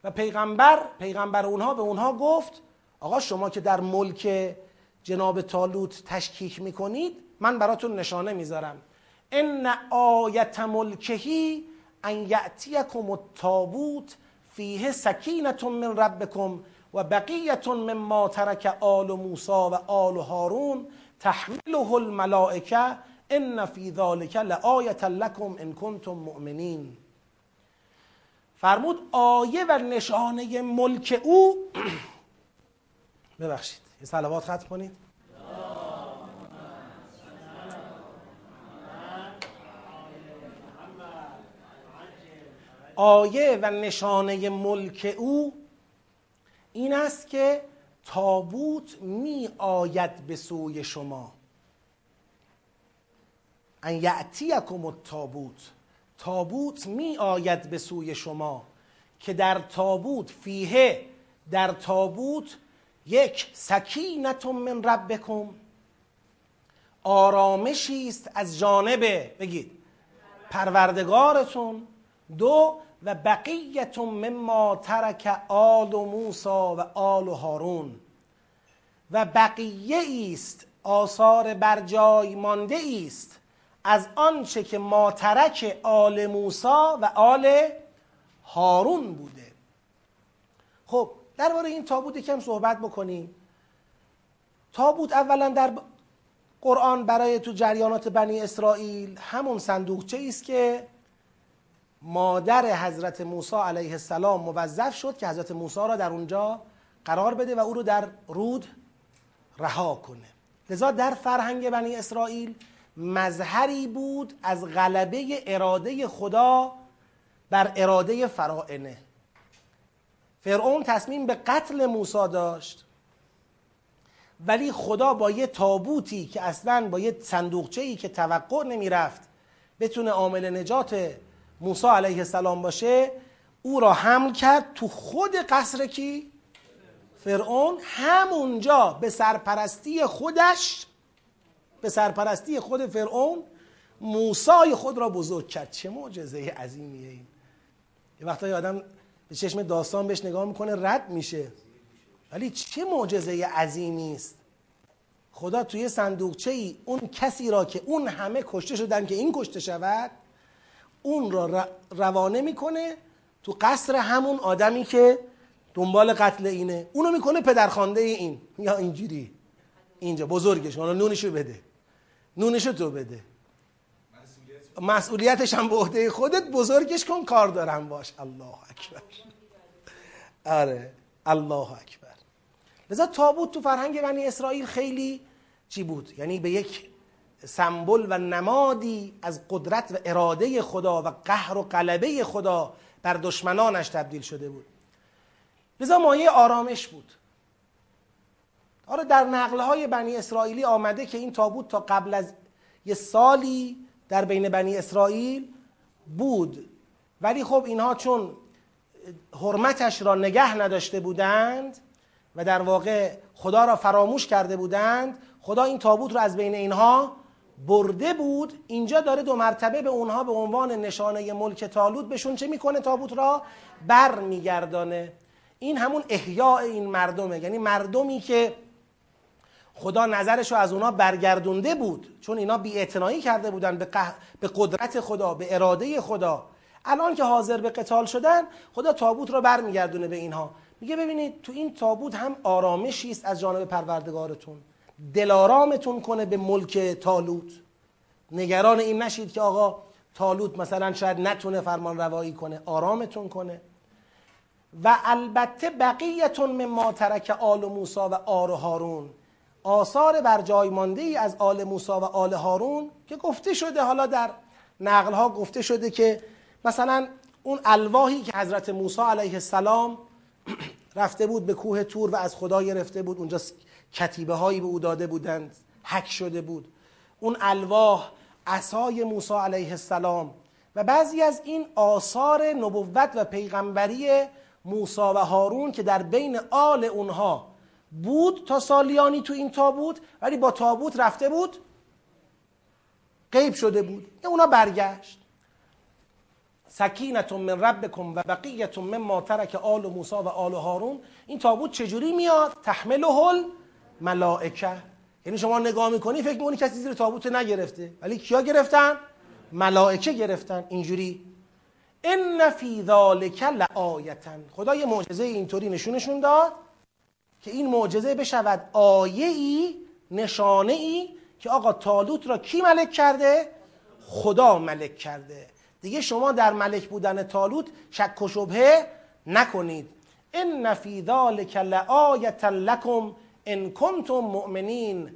S1: و پیغمبر پیغمبر اونها به اونها گفت آقا شما که در ملک جناب تالوت تشکیک می‌کنید من براتون نشانه می‌ذارم. إن آية ملكه أن يأتيكم التابوت فيه سكينة من ربكم وبقية مما ترك آل موسى وآل هارون تحمله الملائكة إن في ذلك لآية لكم إن كنتم مؤمنين. فرمود آیه و نشانه ملک او ببخشید یه صلوات ختم کنید. آیه و نشانه ملک او این است که تابوت می آید به سوی شما. أن يأتيكم التابوت. تابوت می آید به سوی شما که در تابوت فيه در تابوت یک سكينة من ربكم. آرامشی است از جانب بگید. پروردگارتون. دو و بقیت مما ترک آل موسا و آل و هارون. و بقیه است آثار بر جای مانده است از آنچه که ما ترک آل موسا و آل هارون بوده. خب درباره این تابوت یکم صحبت بکنیم. تابوت اولا در قرآن برای تو جریانات بنی اسرائیل همون صندوقچه است که مادر حضرت موسی علیه السلام موظف شد که حضرت موسی را در اونجا قرار بده و او رو در رود رها کنه. لذا در فرهنگ بنی اسرائیل مظهری بود از غلبه اراده خدا بر اراده فرائنه. فرعون تصمیم به قتل موسی داشت ولی خدا با یه تابوتی که اصلا با یه صندوقچه ای که توقع نمی‌رفت بتونه عامل نجات موسی علیه السلام باشه او را حمل کرد تو خود قصر کی؟ فرعون. همونجا به سرپرستی خودش به سرپرستی خود فرعون موسای خود را بزرگ کرد. چه معجزه عظیمیه این. یه وقتایی آدم به چشم داستان بهش نگاه می‌کنه رد میشه. ولی چه معجزه عظیمی است. خدا توی صندوقچه ای اون کسی را که اون همه کشته شدن که این کشته شود اون را روانه می‌کنه تو قصر همون آدمی که دنبال قتل اینه. اونو می‌کنه پدرخوانده این. یا اینجوری. اینجا بزرگش. حالا نونشو بده. نونشو تو بده. مسئولیتش هم به عهده خودت. بزرگش کن کار دارم. باش. الله اکبر. آره. الله اکبر. لذا تابوت تو فرهنگ بنی اسرائیل خیلی چی بود؟ یعنی به یک سمبل و نمادی از قدرت و اراده خدا و قهر و قلبه خدا بر دشمنانش تبدیل شده بود. لذا مایه آرامش بود. آره در نقلهای بنی اسرائیلی آمده که این تابوت تا قبل از یه سالی در بین بنی اسرائیل بود. ولی خب اینها چون حرمتش را نگه نداشته بودند و در واقع خدا را فراموش کرده بودند خدا این تابوت را از بین اینها برده بود اینجا داره دو مرتبه به اونها به عنوان نشانه ملک تالوت بهشون چه می‌کنه؟ تابوت را بر میگردانه این همون احیاء این مردمه. یعنی مردمی که خدا نظرش رو از اونا برگردونده بود چون اینا بی کرده بودن به, به قدرت خدا به اراده خدا. الان که حاضر به قتال شدن خدا تابوت را برمیگردونه به اینها. میگه ببینید تو این تابوت هم آرامشی است از جانب پروردگارتون. دلارامتون کنه به ملک تالوت. نگران این نشید که آقا تالوت مثلا شاید نتونه فرمان روایی کنه آرامتون کنه. و البته بقیتون مما ترک آل موسا و آل هارون. آثار بر جای مانده ای از آل موسا و آل هارون که گفته شده حالا در نقل ها گفته شده که مثلا اون الواحی که حضرت موسی علیه السلام رفته بود به کوه تور و از خدا گرفته بود اونجا کتیبه هایی به او داده بودند. حک شده بود. اون الواح عصای موسی علیه السلام و بعضی از این آثار نبوت و پیغمبری موسی و هارون که در بین آل اونها بود تا سالیانی تو این تابوت ولی با تابوت رفته بود غیب شده بود. اونا برگشت. سکینتون من ربکم و بقیتون من ما ترک آل موسی و آل هارون. این تابوت چجوری میاد؟ تحمله الملائكة. یعنی شما نگاه می‌کنی فکر می‌کنی کسی زیر تابوت نگرفته. ولی کیا گرفتن؟ ملائکه گرفتن. اینجوری. ان فی ذالک لآیتا خدا یه معجزه اینطوری نشونشون داد که این معجزه بشود آیه ای نشانه ای که آقا تالوت را کی ملک کرده؟ خدا ملک کرده. دیگه شما در ملک بودن تالوت شک و شبهه نکنید. ان فی ذالک لآیه لکم ان کنتم مؤمنین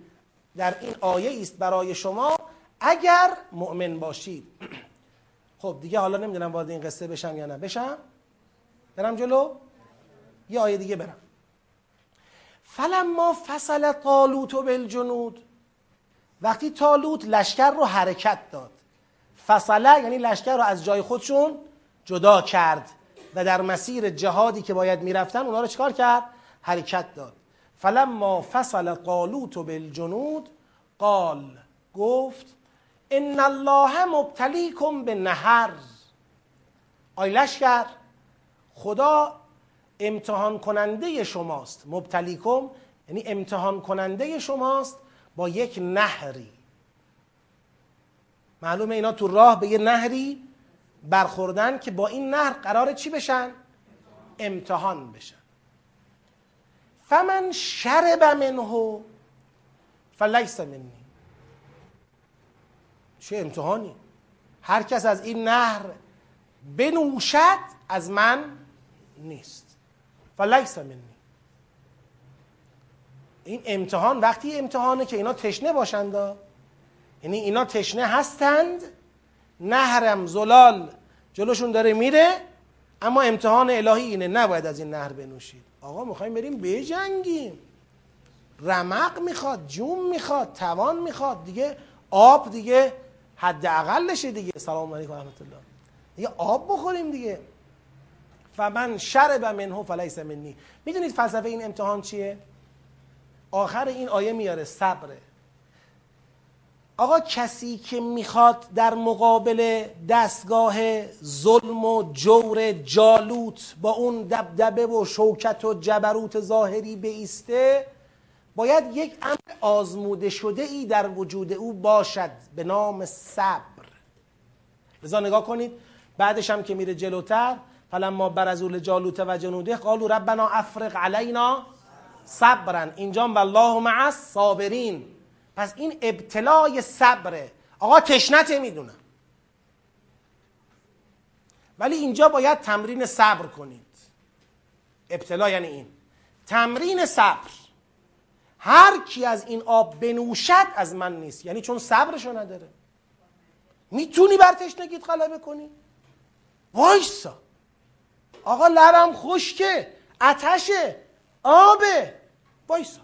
S1: در این آیه است برای شما اگر مؤمن باشید. خب دیگه حالا نمی‌دونم وارد این قصه بشم یا نه. بشم؟ برم جلو؟ یه آیه دیگه برم. فلما فصل طالوت بالجنود. وقتی طالوت لشکر رو حرکت داد. فصله یعنی لشکر رو از جای خودشون جدا کرد و در مسیر جهادی که باید می‌رفتن اونا رو چکار کرد؟ حرکت داد. فلما فصل قالوت بالجنود قال گفت ان الله مبتلیکم به نهر آی لشکر خدا امتحان کننده شماست. مبتلیکم یعنی امتحان کننده شماست با یک نهری. معلومه اینا تو راه به یه نهری برخوردن که با این نهر قرار چی بشن؟ امتحان بشن. فمن شرب منه فلیس منی چه امتحانی؟ هر کس از این نهر بنوشد از من نیست. فلیس منی این امتحان وقتی امتحانه که اینا تشنه باشند یعنی اینا تشنه هستند. نهرم زلال جلوشون داره میره اما امتحان الهی اینه نباید از این نهر بنوشید. آقا می‌خوایم بریم بجنگیم. رمق می‌خواد جون می‌خواد توان می‌خواد. دیگه آب دیگه حداقلشه دیگه. سلام علیکم رحمت الله دیگه آب بخوریم دیگه. فمن شرب منه فلیس منی. می‌دونید فلسفه این امتحان چیه؟ آخر این آیه میاره صبره. آقا کسی که می‌خواد در مقابل دستگاه ظلم و جور جالوت با اون دبدبه و شوکت و جبروت ظاهری بیسته باید یک امر آزموده شده ای در وجود او باشد به نام صبر. لذا نگاه کنید. بعدش هم که میره جلوتر فلما برزول جالوت و جنوده قالو ربنا افرق علینا صبرن اینجا والله مع الصابرین. پس این ابتلای صبره. آقا تشنت می‌دونم ولی اینجا باید تمرین صبر کنید. ابتلا یعنی این. تمرین صبر. هر کی از این آب بنوشد از من نیست. یعنی چون صبرشو نداره. می‌تونی بر تشنگیت غلبه کنی؟ وایسا. آقا لبم خشکه. اتشه آبه. وایسا.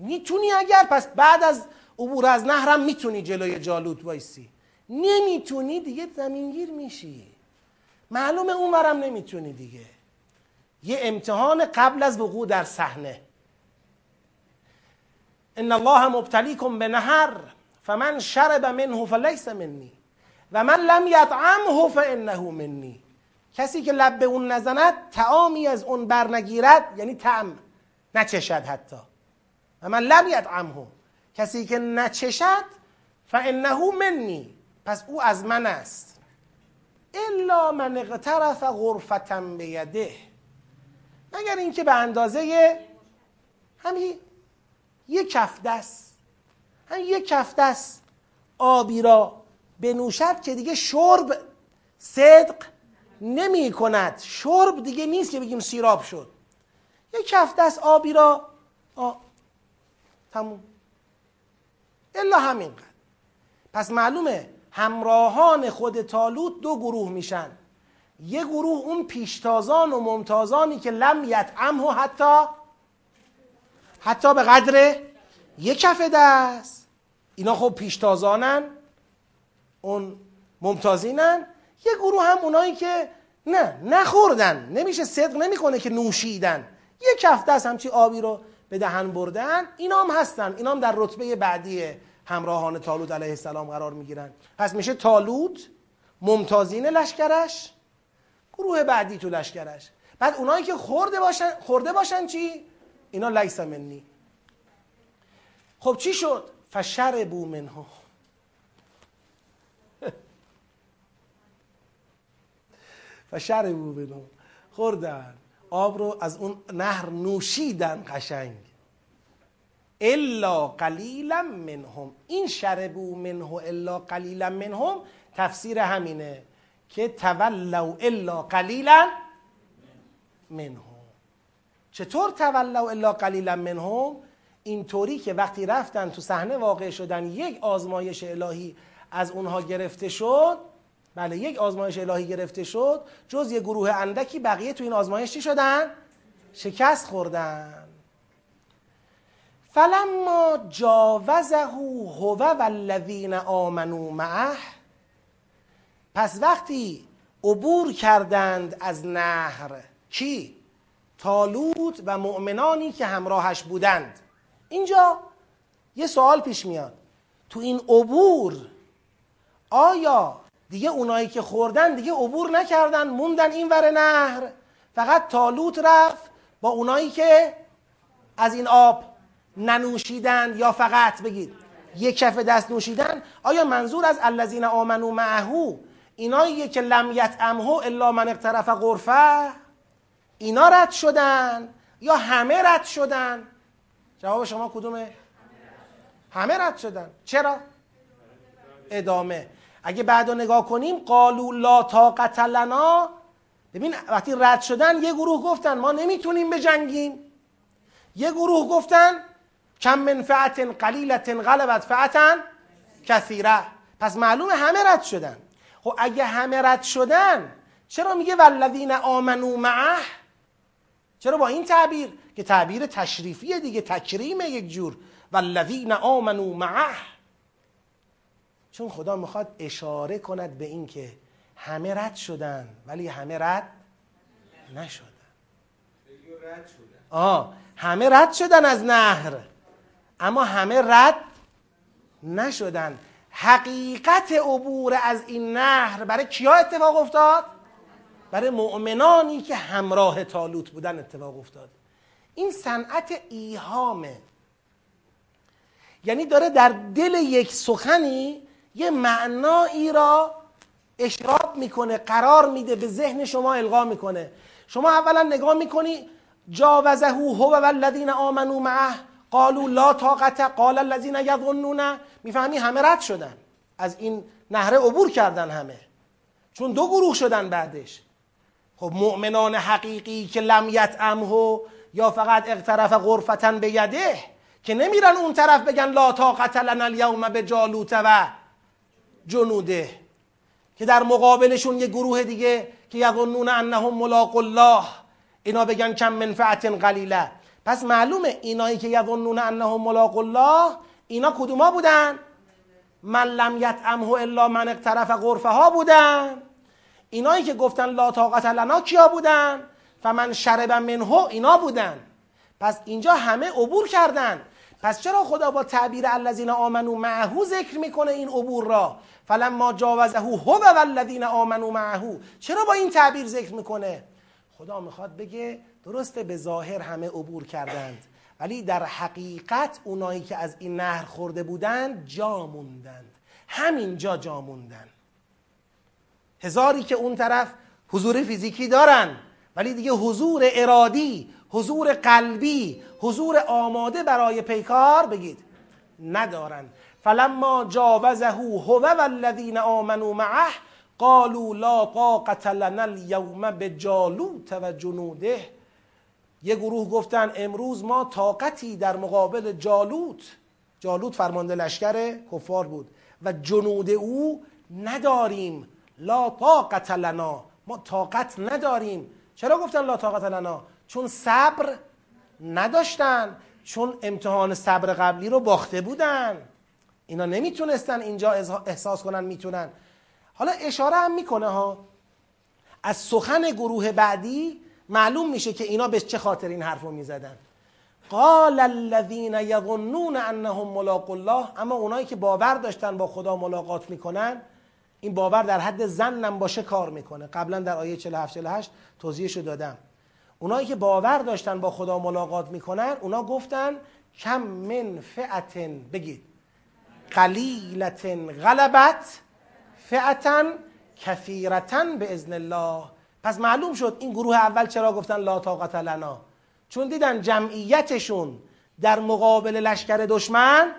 S1: می‌تونی اگر پس بعد از عبور از نهرم می‌تونی جلوی جالوت وایسی. نمی‌تونی دیگه زمینگیر میشی. معلومه اونورم نمی‌تونی دیگه. یه امتحان قبل از وقوع در صحنه. ان الله مبتلیکم به نهر فمن شرب منه فلیس منی. و من لم یطعمه فانه منی. کسی که لب به اون نزند تعامی از اون برنگیرد یعنی تعم نچشد حتی. و من لم یطعمه کسی که نچشد فانه منی. پس او از من است. الا من اقترف غرفتا بیده مگر اینکه به اندازه همین یک کف دست همین یک کف دست آبی را بنوشد که دیگه شرب صدق نمی کند. شرب دیگه نیست که بگیم سیراب شد. یک کف دست آبی را. تموم. الا همینقدر پس معلومه همراهان خود تالوت دو گروه میشن. یه گروه اون پیشتازان و ممتازانی که لم یطعمه حتی حتی به قدر یک کف دست. اینا خب پیشتازانن اون ممتازینن. یه گروه هم اونایی که نه نخوردن. نمیشه صدق نمی‌کنه که نوشیدن. یه کف دست همچی آبی رو به دهن بردن اینا هم هستن. اینا هم در رتبه بعدی همراهان تالوت علیه السلام قرار می‌گیرن. پس میشه تالوت ممتازین لشکرش گروه بعدی تو لشکرش. بعد اونایی که خورده باشن خورده باشن چی؟ اینا لیس منی. خب چی شد؟ فشربو منه فشربو منه خوردن. آب رو از اون نهر نوشیدن قشنگ. الا قلیلا منهم. این شربو منه الا قلیلا منهم تفسیر همینه که تولوا الا قلیلا منهم. چطور تولوا الا قلیلا منهم؟ اینطوری که وقتی رفتن تو صحنه واقع شدن یک آزمایش الهی از اونها گرفته شد بله یک آزمایش الهی گرفته شد جز یه گروه اندکی بقیه تو این آزمایش چی شدن؟ شکست خوردن فلما جاوزه هو والذین آمنوا معه پس وقتی عبور کردند از نهر کی؟ تالوت و مؤمنانی که همراهش بودند اینجا یه سوال پیش میاد تو این عبور آیا دیگه اونایی که خوردن دیگه عبور نکردن موندن این ور نهر. فقط تالوت رفت با اونایی که از این آب ننوشیدن یا فقط بگید یک کف دست نوشیدن. آیا منظور از الذین آمنو معهو ایناییه که لم یطعمه الا من اقترف غرفه. اینا رد شدن یا همه رد شدن؟ جواب شما کدومه؟ همه رد شدن. چرا؟ ادامه. اگه بعد نگاه کنیم قالو لا طاقت لنا. ببین وقتی رد شدن یه گروه گفتن ما نمی‌تونیم بجنگیم. یه گروه گفتن کم من فعت قلیلت غلبت فعتا کثیره. پس معلومه همه رد شدن. خب اگه همه رد شدن چرا میگه والذین آمنو معه؟ چرا با این تعبیر؟ که تعبیر تشریفیه دیگه تکریمه یک جور. والذین آمنو معه. چون خدا می‌خواد اشاره کند به این که همه رد شدن ولی همه رد نشدن. آه همه رد شدن از نهر اما همه رد نشدن. حقیقت عبور از این نهر برای کیا اتفاق افتاد؟ برای مؤمنانی که همراه تالوت بودن اتفاق افتاد. این صنعت ایهامه. یعنی داره در دل یک سخنی یه معنایی را اشراب می‌کنه قرار میده به ذهن شما القا می‌کنه. شما اولا نگاه می‌کنی جاوزه هو و الذین آمنو معه قالوا لا طاقت قال الذين يظنون می‌فهمی؟ همه رد شدن. از این نهره عبور کردن همه. چون دو گروه شدن بعدش. خب مؤمنان حقیقی که لم یطعمه یا فقط اقترف غرفتن به یده که نمیرن اون طرف بگن لا طاقت لنا اليوم به جالوت و جنوده که در مقابلشون یه گروه دیگه که یظنون انهم ملاق الله. اینا بگن کم منفعت قلیله. پس معلومه اینایی که یظنون انهم ملاق الله اینا کدوما بودن؟ من لم یطعمه الا من اقترف غرفه ها بودن. اینایی که گفتن لا طاقت لنا کیا بودن؟ فمن شرب منه اینا بودن. پس اینجا همه عبور کردن. پس چرا خدا با تعبیر الذین آمنو معهو ذکر می‌کنه این عبور را؟ فلما جاوزه هو والذین آمنو معهو چرا با این تعبیر ذکر می‌کنه؟ خدا می‌خواد بگه درسته به ظاهر همه عبور کردند ولی در حقیقت اونایی که از این نهر خورده بودند جا موندند. همینجا جا موندن هزاری که اون طرف حضور فیزیکی دارن ولی دیگه حضور ارادی حضور قلبی حضور آماده برای پیکار بگید. ندارن. فلما جاوزه هو والذین آمنوا معه قالوا لا طاقت لنا اليوم بجالوت و جنوده. یه گروه گفتن امروز ما طاقتی در مقابل جالوت. جالوت فرمانده لشکر کفار بود. و جنود او نداریم. لا طاقت لنا. ما طاقت نداریم. چرا گفتن لا طاقت لنا؟ چون صبر نداشتن چون امتحان صبر قبلی رو باخته بودن. اینا نمی‌تونستن اینجا احساس کنن می‌تونن. حالا اشاره هم می‌کنه ها. از سخن گروه بعدی معلوم میشه که اینا به چه خاطر این حرف رو می‌زدن. قال الذين يظنون انهم ملاق الله اما اونایی که باور داشتن با خدا ملاقات می‌کنن این باور در حد زنم باشه کار می‌کنه. قبلا در آیه 47 48 توضیحش رو دادم. اونایی که باور داشتن با خدا ملاقات می‌کنن اونا گفتن کم من فعتن بگید. قلیلت غلبت فعتا کثیرتا به ازن الله. پس معلوم شد این گروه اول چرا گفتن لا طاقت لنا؟ چون دیدن جمعیتشون در مقابل لشکر دشمن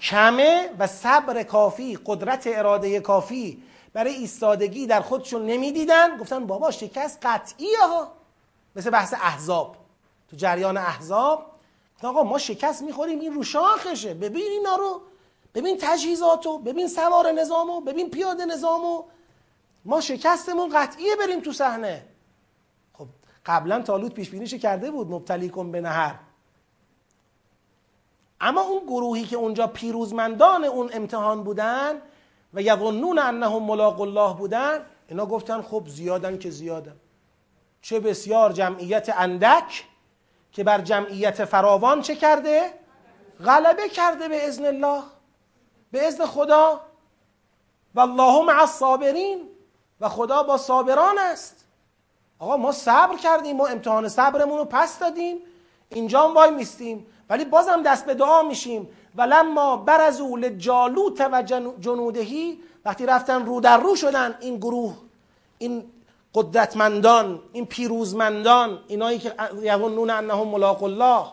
S1: کمه و صبر کافی قدرت اراده کافی. برای ایستادگی در خودشون نمی‌دیدن. گفتن بابا شکست قطعیه ها. مثل بحث احزاب. تو جریان احزاب آقا ما شکست می‌خوریم این رو شاخشه. ببین اینا رو. ببین تجهیزاتو ببین سوار نظامو ببین پیاده نظامو. ما شکستمون قطعیه بریم تو صحنه. خب قبلا تالوت پیش بینیش کرده بود مبتلی کن به نهر. اما اون گروهی که اونجا پیروزمندان اون امتحان بودن و یظنون انهم ملاق الله بودن اینا گفتن خب زیادن که زیادن. چه بسیار جمعیت اندک که بر جمعیت فراوان چه کرده؟ غلبه کرده به ازن الله به ازن خدا. و الله مع الصابرین و خدا با صابران است. آقا ما صبر کردیم ما امتحان صبرمون رو پس دادیم. اینجا وای میستیم ولی بازم دست به دعا میشیم. و لما برزو لجالوت و جنودهی وقتی رفتن رو در رو شدن این گروه این قدرتمندان این پیروزمندان اینایی که یظنون انهم ملاق الله.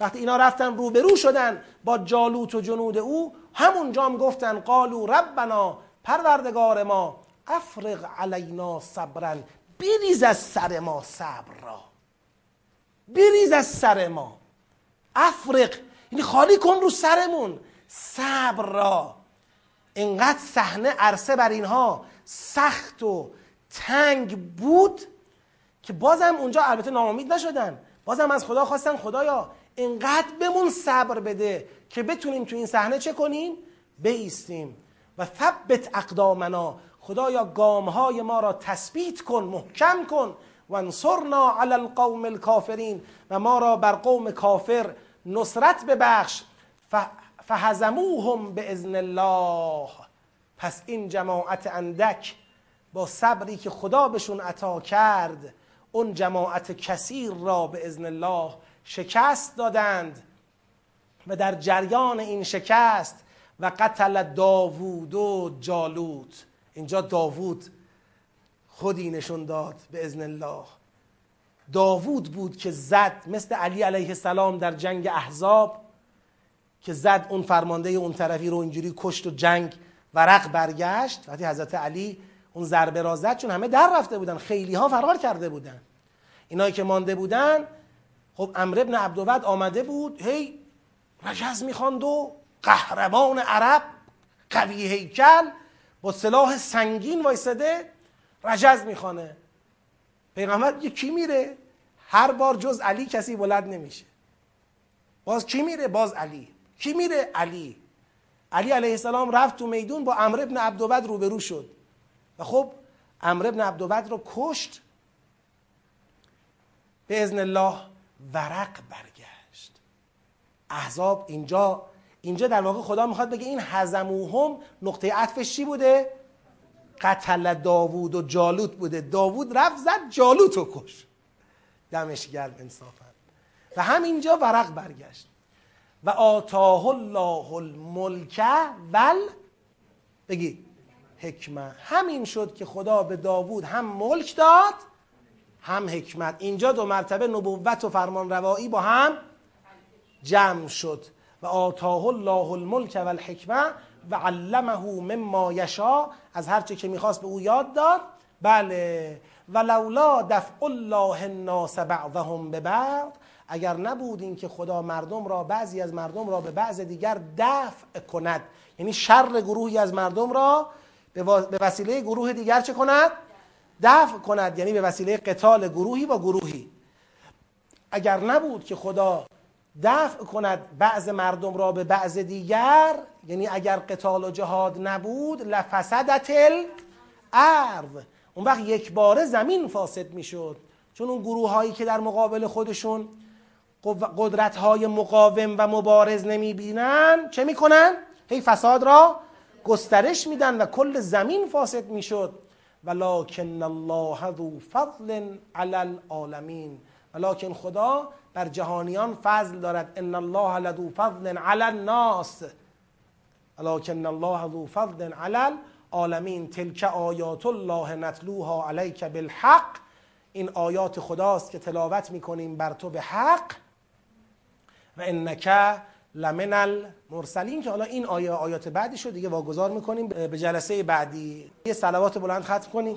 S1: وقتی اینا رفتن روبرو شدن با جالوت و جنود او همونجا هم گفتن قالو ربنا پروردگار ما افرغ علینا صبرا بریز از سر ما صبر را. بریز از سر ما. افرق یعنی خالی کن رو سرمون. صبر را. انقدر صحنه عرصه بر اینها سخت و تنگ بود که بازم اونجا البته ناامید نشدن. بازم از خدا خواستن خدایا انقدر بمون صبر بده که بتونیم تو این صحنه چه کنیم؟ بیستیم. و ثبت اقدامنا. خدایا گامهای ما را تثبیت کن محکم کن. و انصرنا علی القوم الکافرین. و ما را بر قوم کافر نصرت ببخش. فهزموهم به ازن الله. پس این جماعت اندک با صبری که خدا بهشون عطا کرد اون جماعت کثیر را به ازن الله شکست دادند و در جریان این شکست و قتل داوود و جالوت. اینجا داوود خودی نشون داد به ازن الله. داوود بود که زد مثل علی علیه السلام در جنگ احزاب که زد اون فرمانده اون طرفی رو اینجوری کشت و جنگ ورق برگشت. وقتی حضرت علی اون ضربه را زد چون همه در رفته بودن خیلی ها فرار کرده بودن. اینایی که مانده بودن خب امر ابن عبدود آمده بود هی رجز می‌خواند و قهرمان عرب قوی هیکل با سلاح سنگین وایساده رجز می‌خوانه. پیغمبر میگه کی میره؟ هر بار جز علی کسی بلد نمیشه. باز کی میره؟ باز علی. کی میره؟ علی. علی علیه السلام رفت تو میدون با امر ابن عبدوبد روبرو شد. و خب امر ابن عبدوبد رو کشت. به ازن الله ورق برگشت. احزاب اینجا اینجا در واقع خدا می‌خواد بگه این هزموهم نقطه عطفش چی بوده؟ قتل داوود و جالوت بوده. داوود رفت زد جالوت رو کش دمش گرم انصافا. و همینجا ورق برگشت. و آتاه الله الملک ول بگی حکمت. همین شد که خدا به داوود هم ملک داد هم حکمت. اینجا دو مرتبه نبوت و فرمان روایی با هم جمع شد. و آتاه الله الملک و الحکمه و علمه مما یشا از هرچه که می‌خواست به او یاد داد. بله. و لولا دفع الله الناس بعضهم به بعض اگر نبود این که خدا مردم را بعضی از مردم را به بعض دیگر دفع کند. یعنی شر گروهی از مردم را به وسیله گروه دیگر چه کند؟ دفع کند. یعنی به وسیله قتال گروهی با گروهی. اگر نبود که خدا دفع کند بعض مردم را به بعض دیگر یعنی اگر قتال و جهاد نبود لفسدت الارض. اون وقت یک باره زمین فاسد می‌شد. چون اون گروه هایی که در مقابل خودشون قدرت های مقاوم و مبارز نمی بینن چه می‌کنن؟ هی فساد را گسترش میدن و کل زمین فاسد می‌شد. ولکن الله ذو فضل علی العالمین. ولکن خدا بر جهانیان فضل دارد. ان الله لذو فضل علی الناس. ولکن الله ذو فضل علی العالمین. تلک آیات الله نتلوها علیک بالحق. این آیات خداست که تلاوت می‌کنیم بر تو به حق. و انک لمن المرسلین که حالا این آیه آیات بعدی شو دیگه واگذار می‌کنیم به جلسه بعدی یه صلوات بلند ختم کنیم.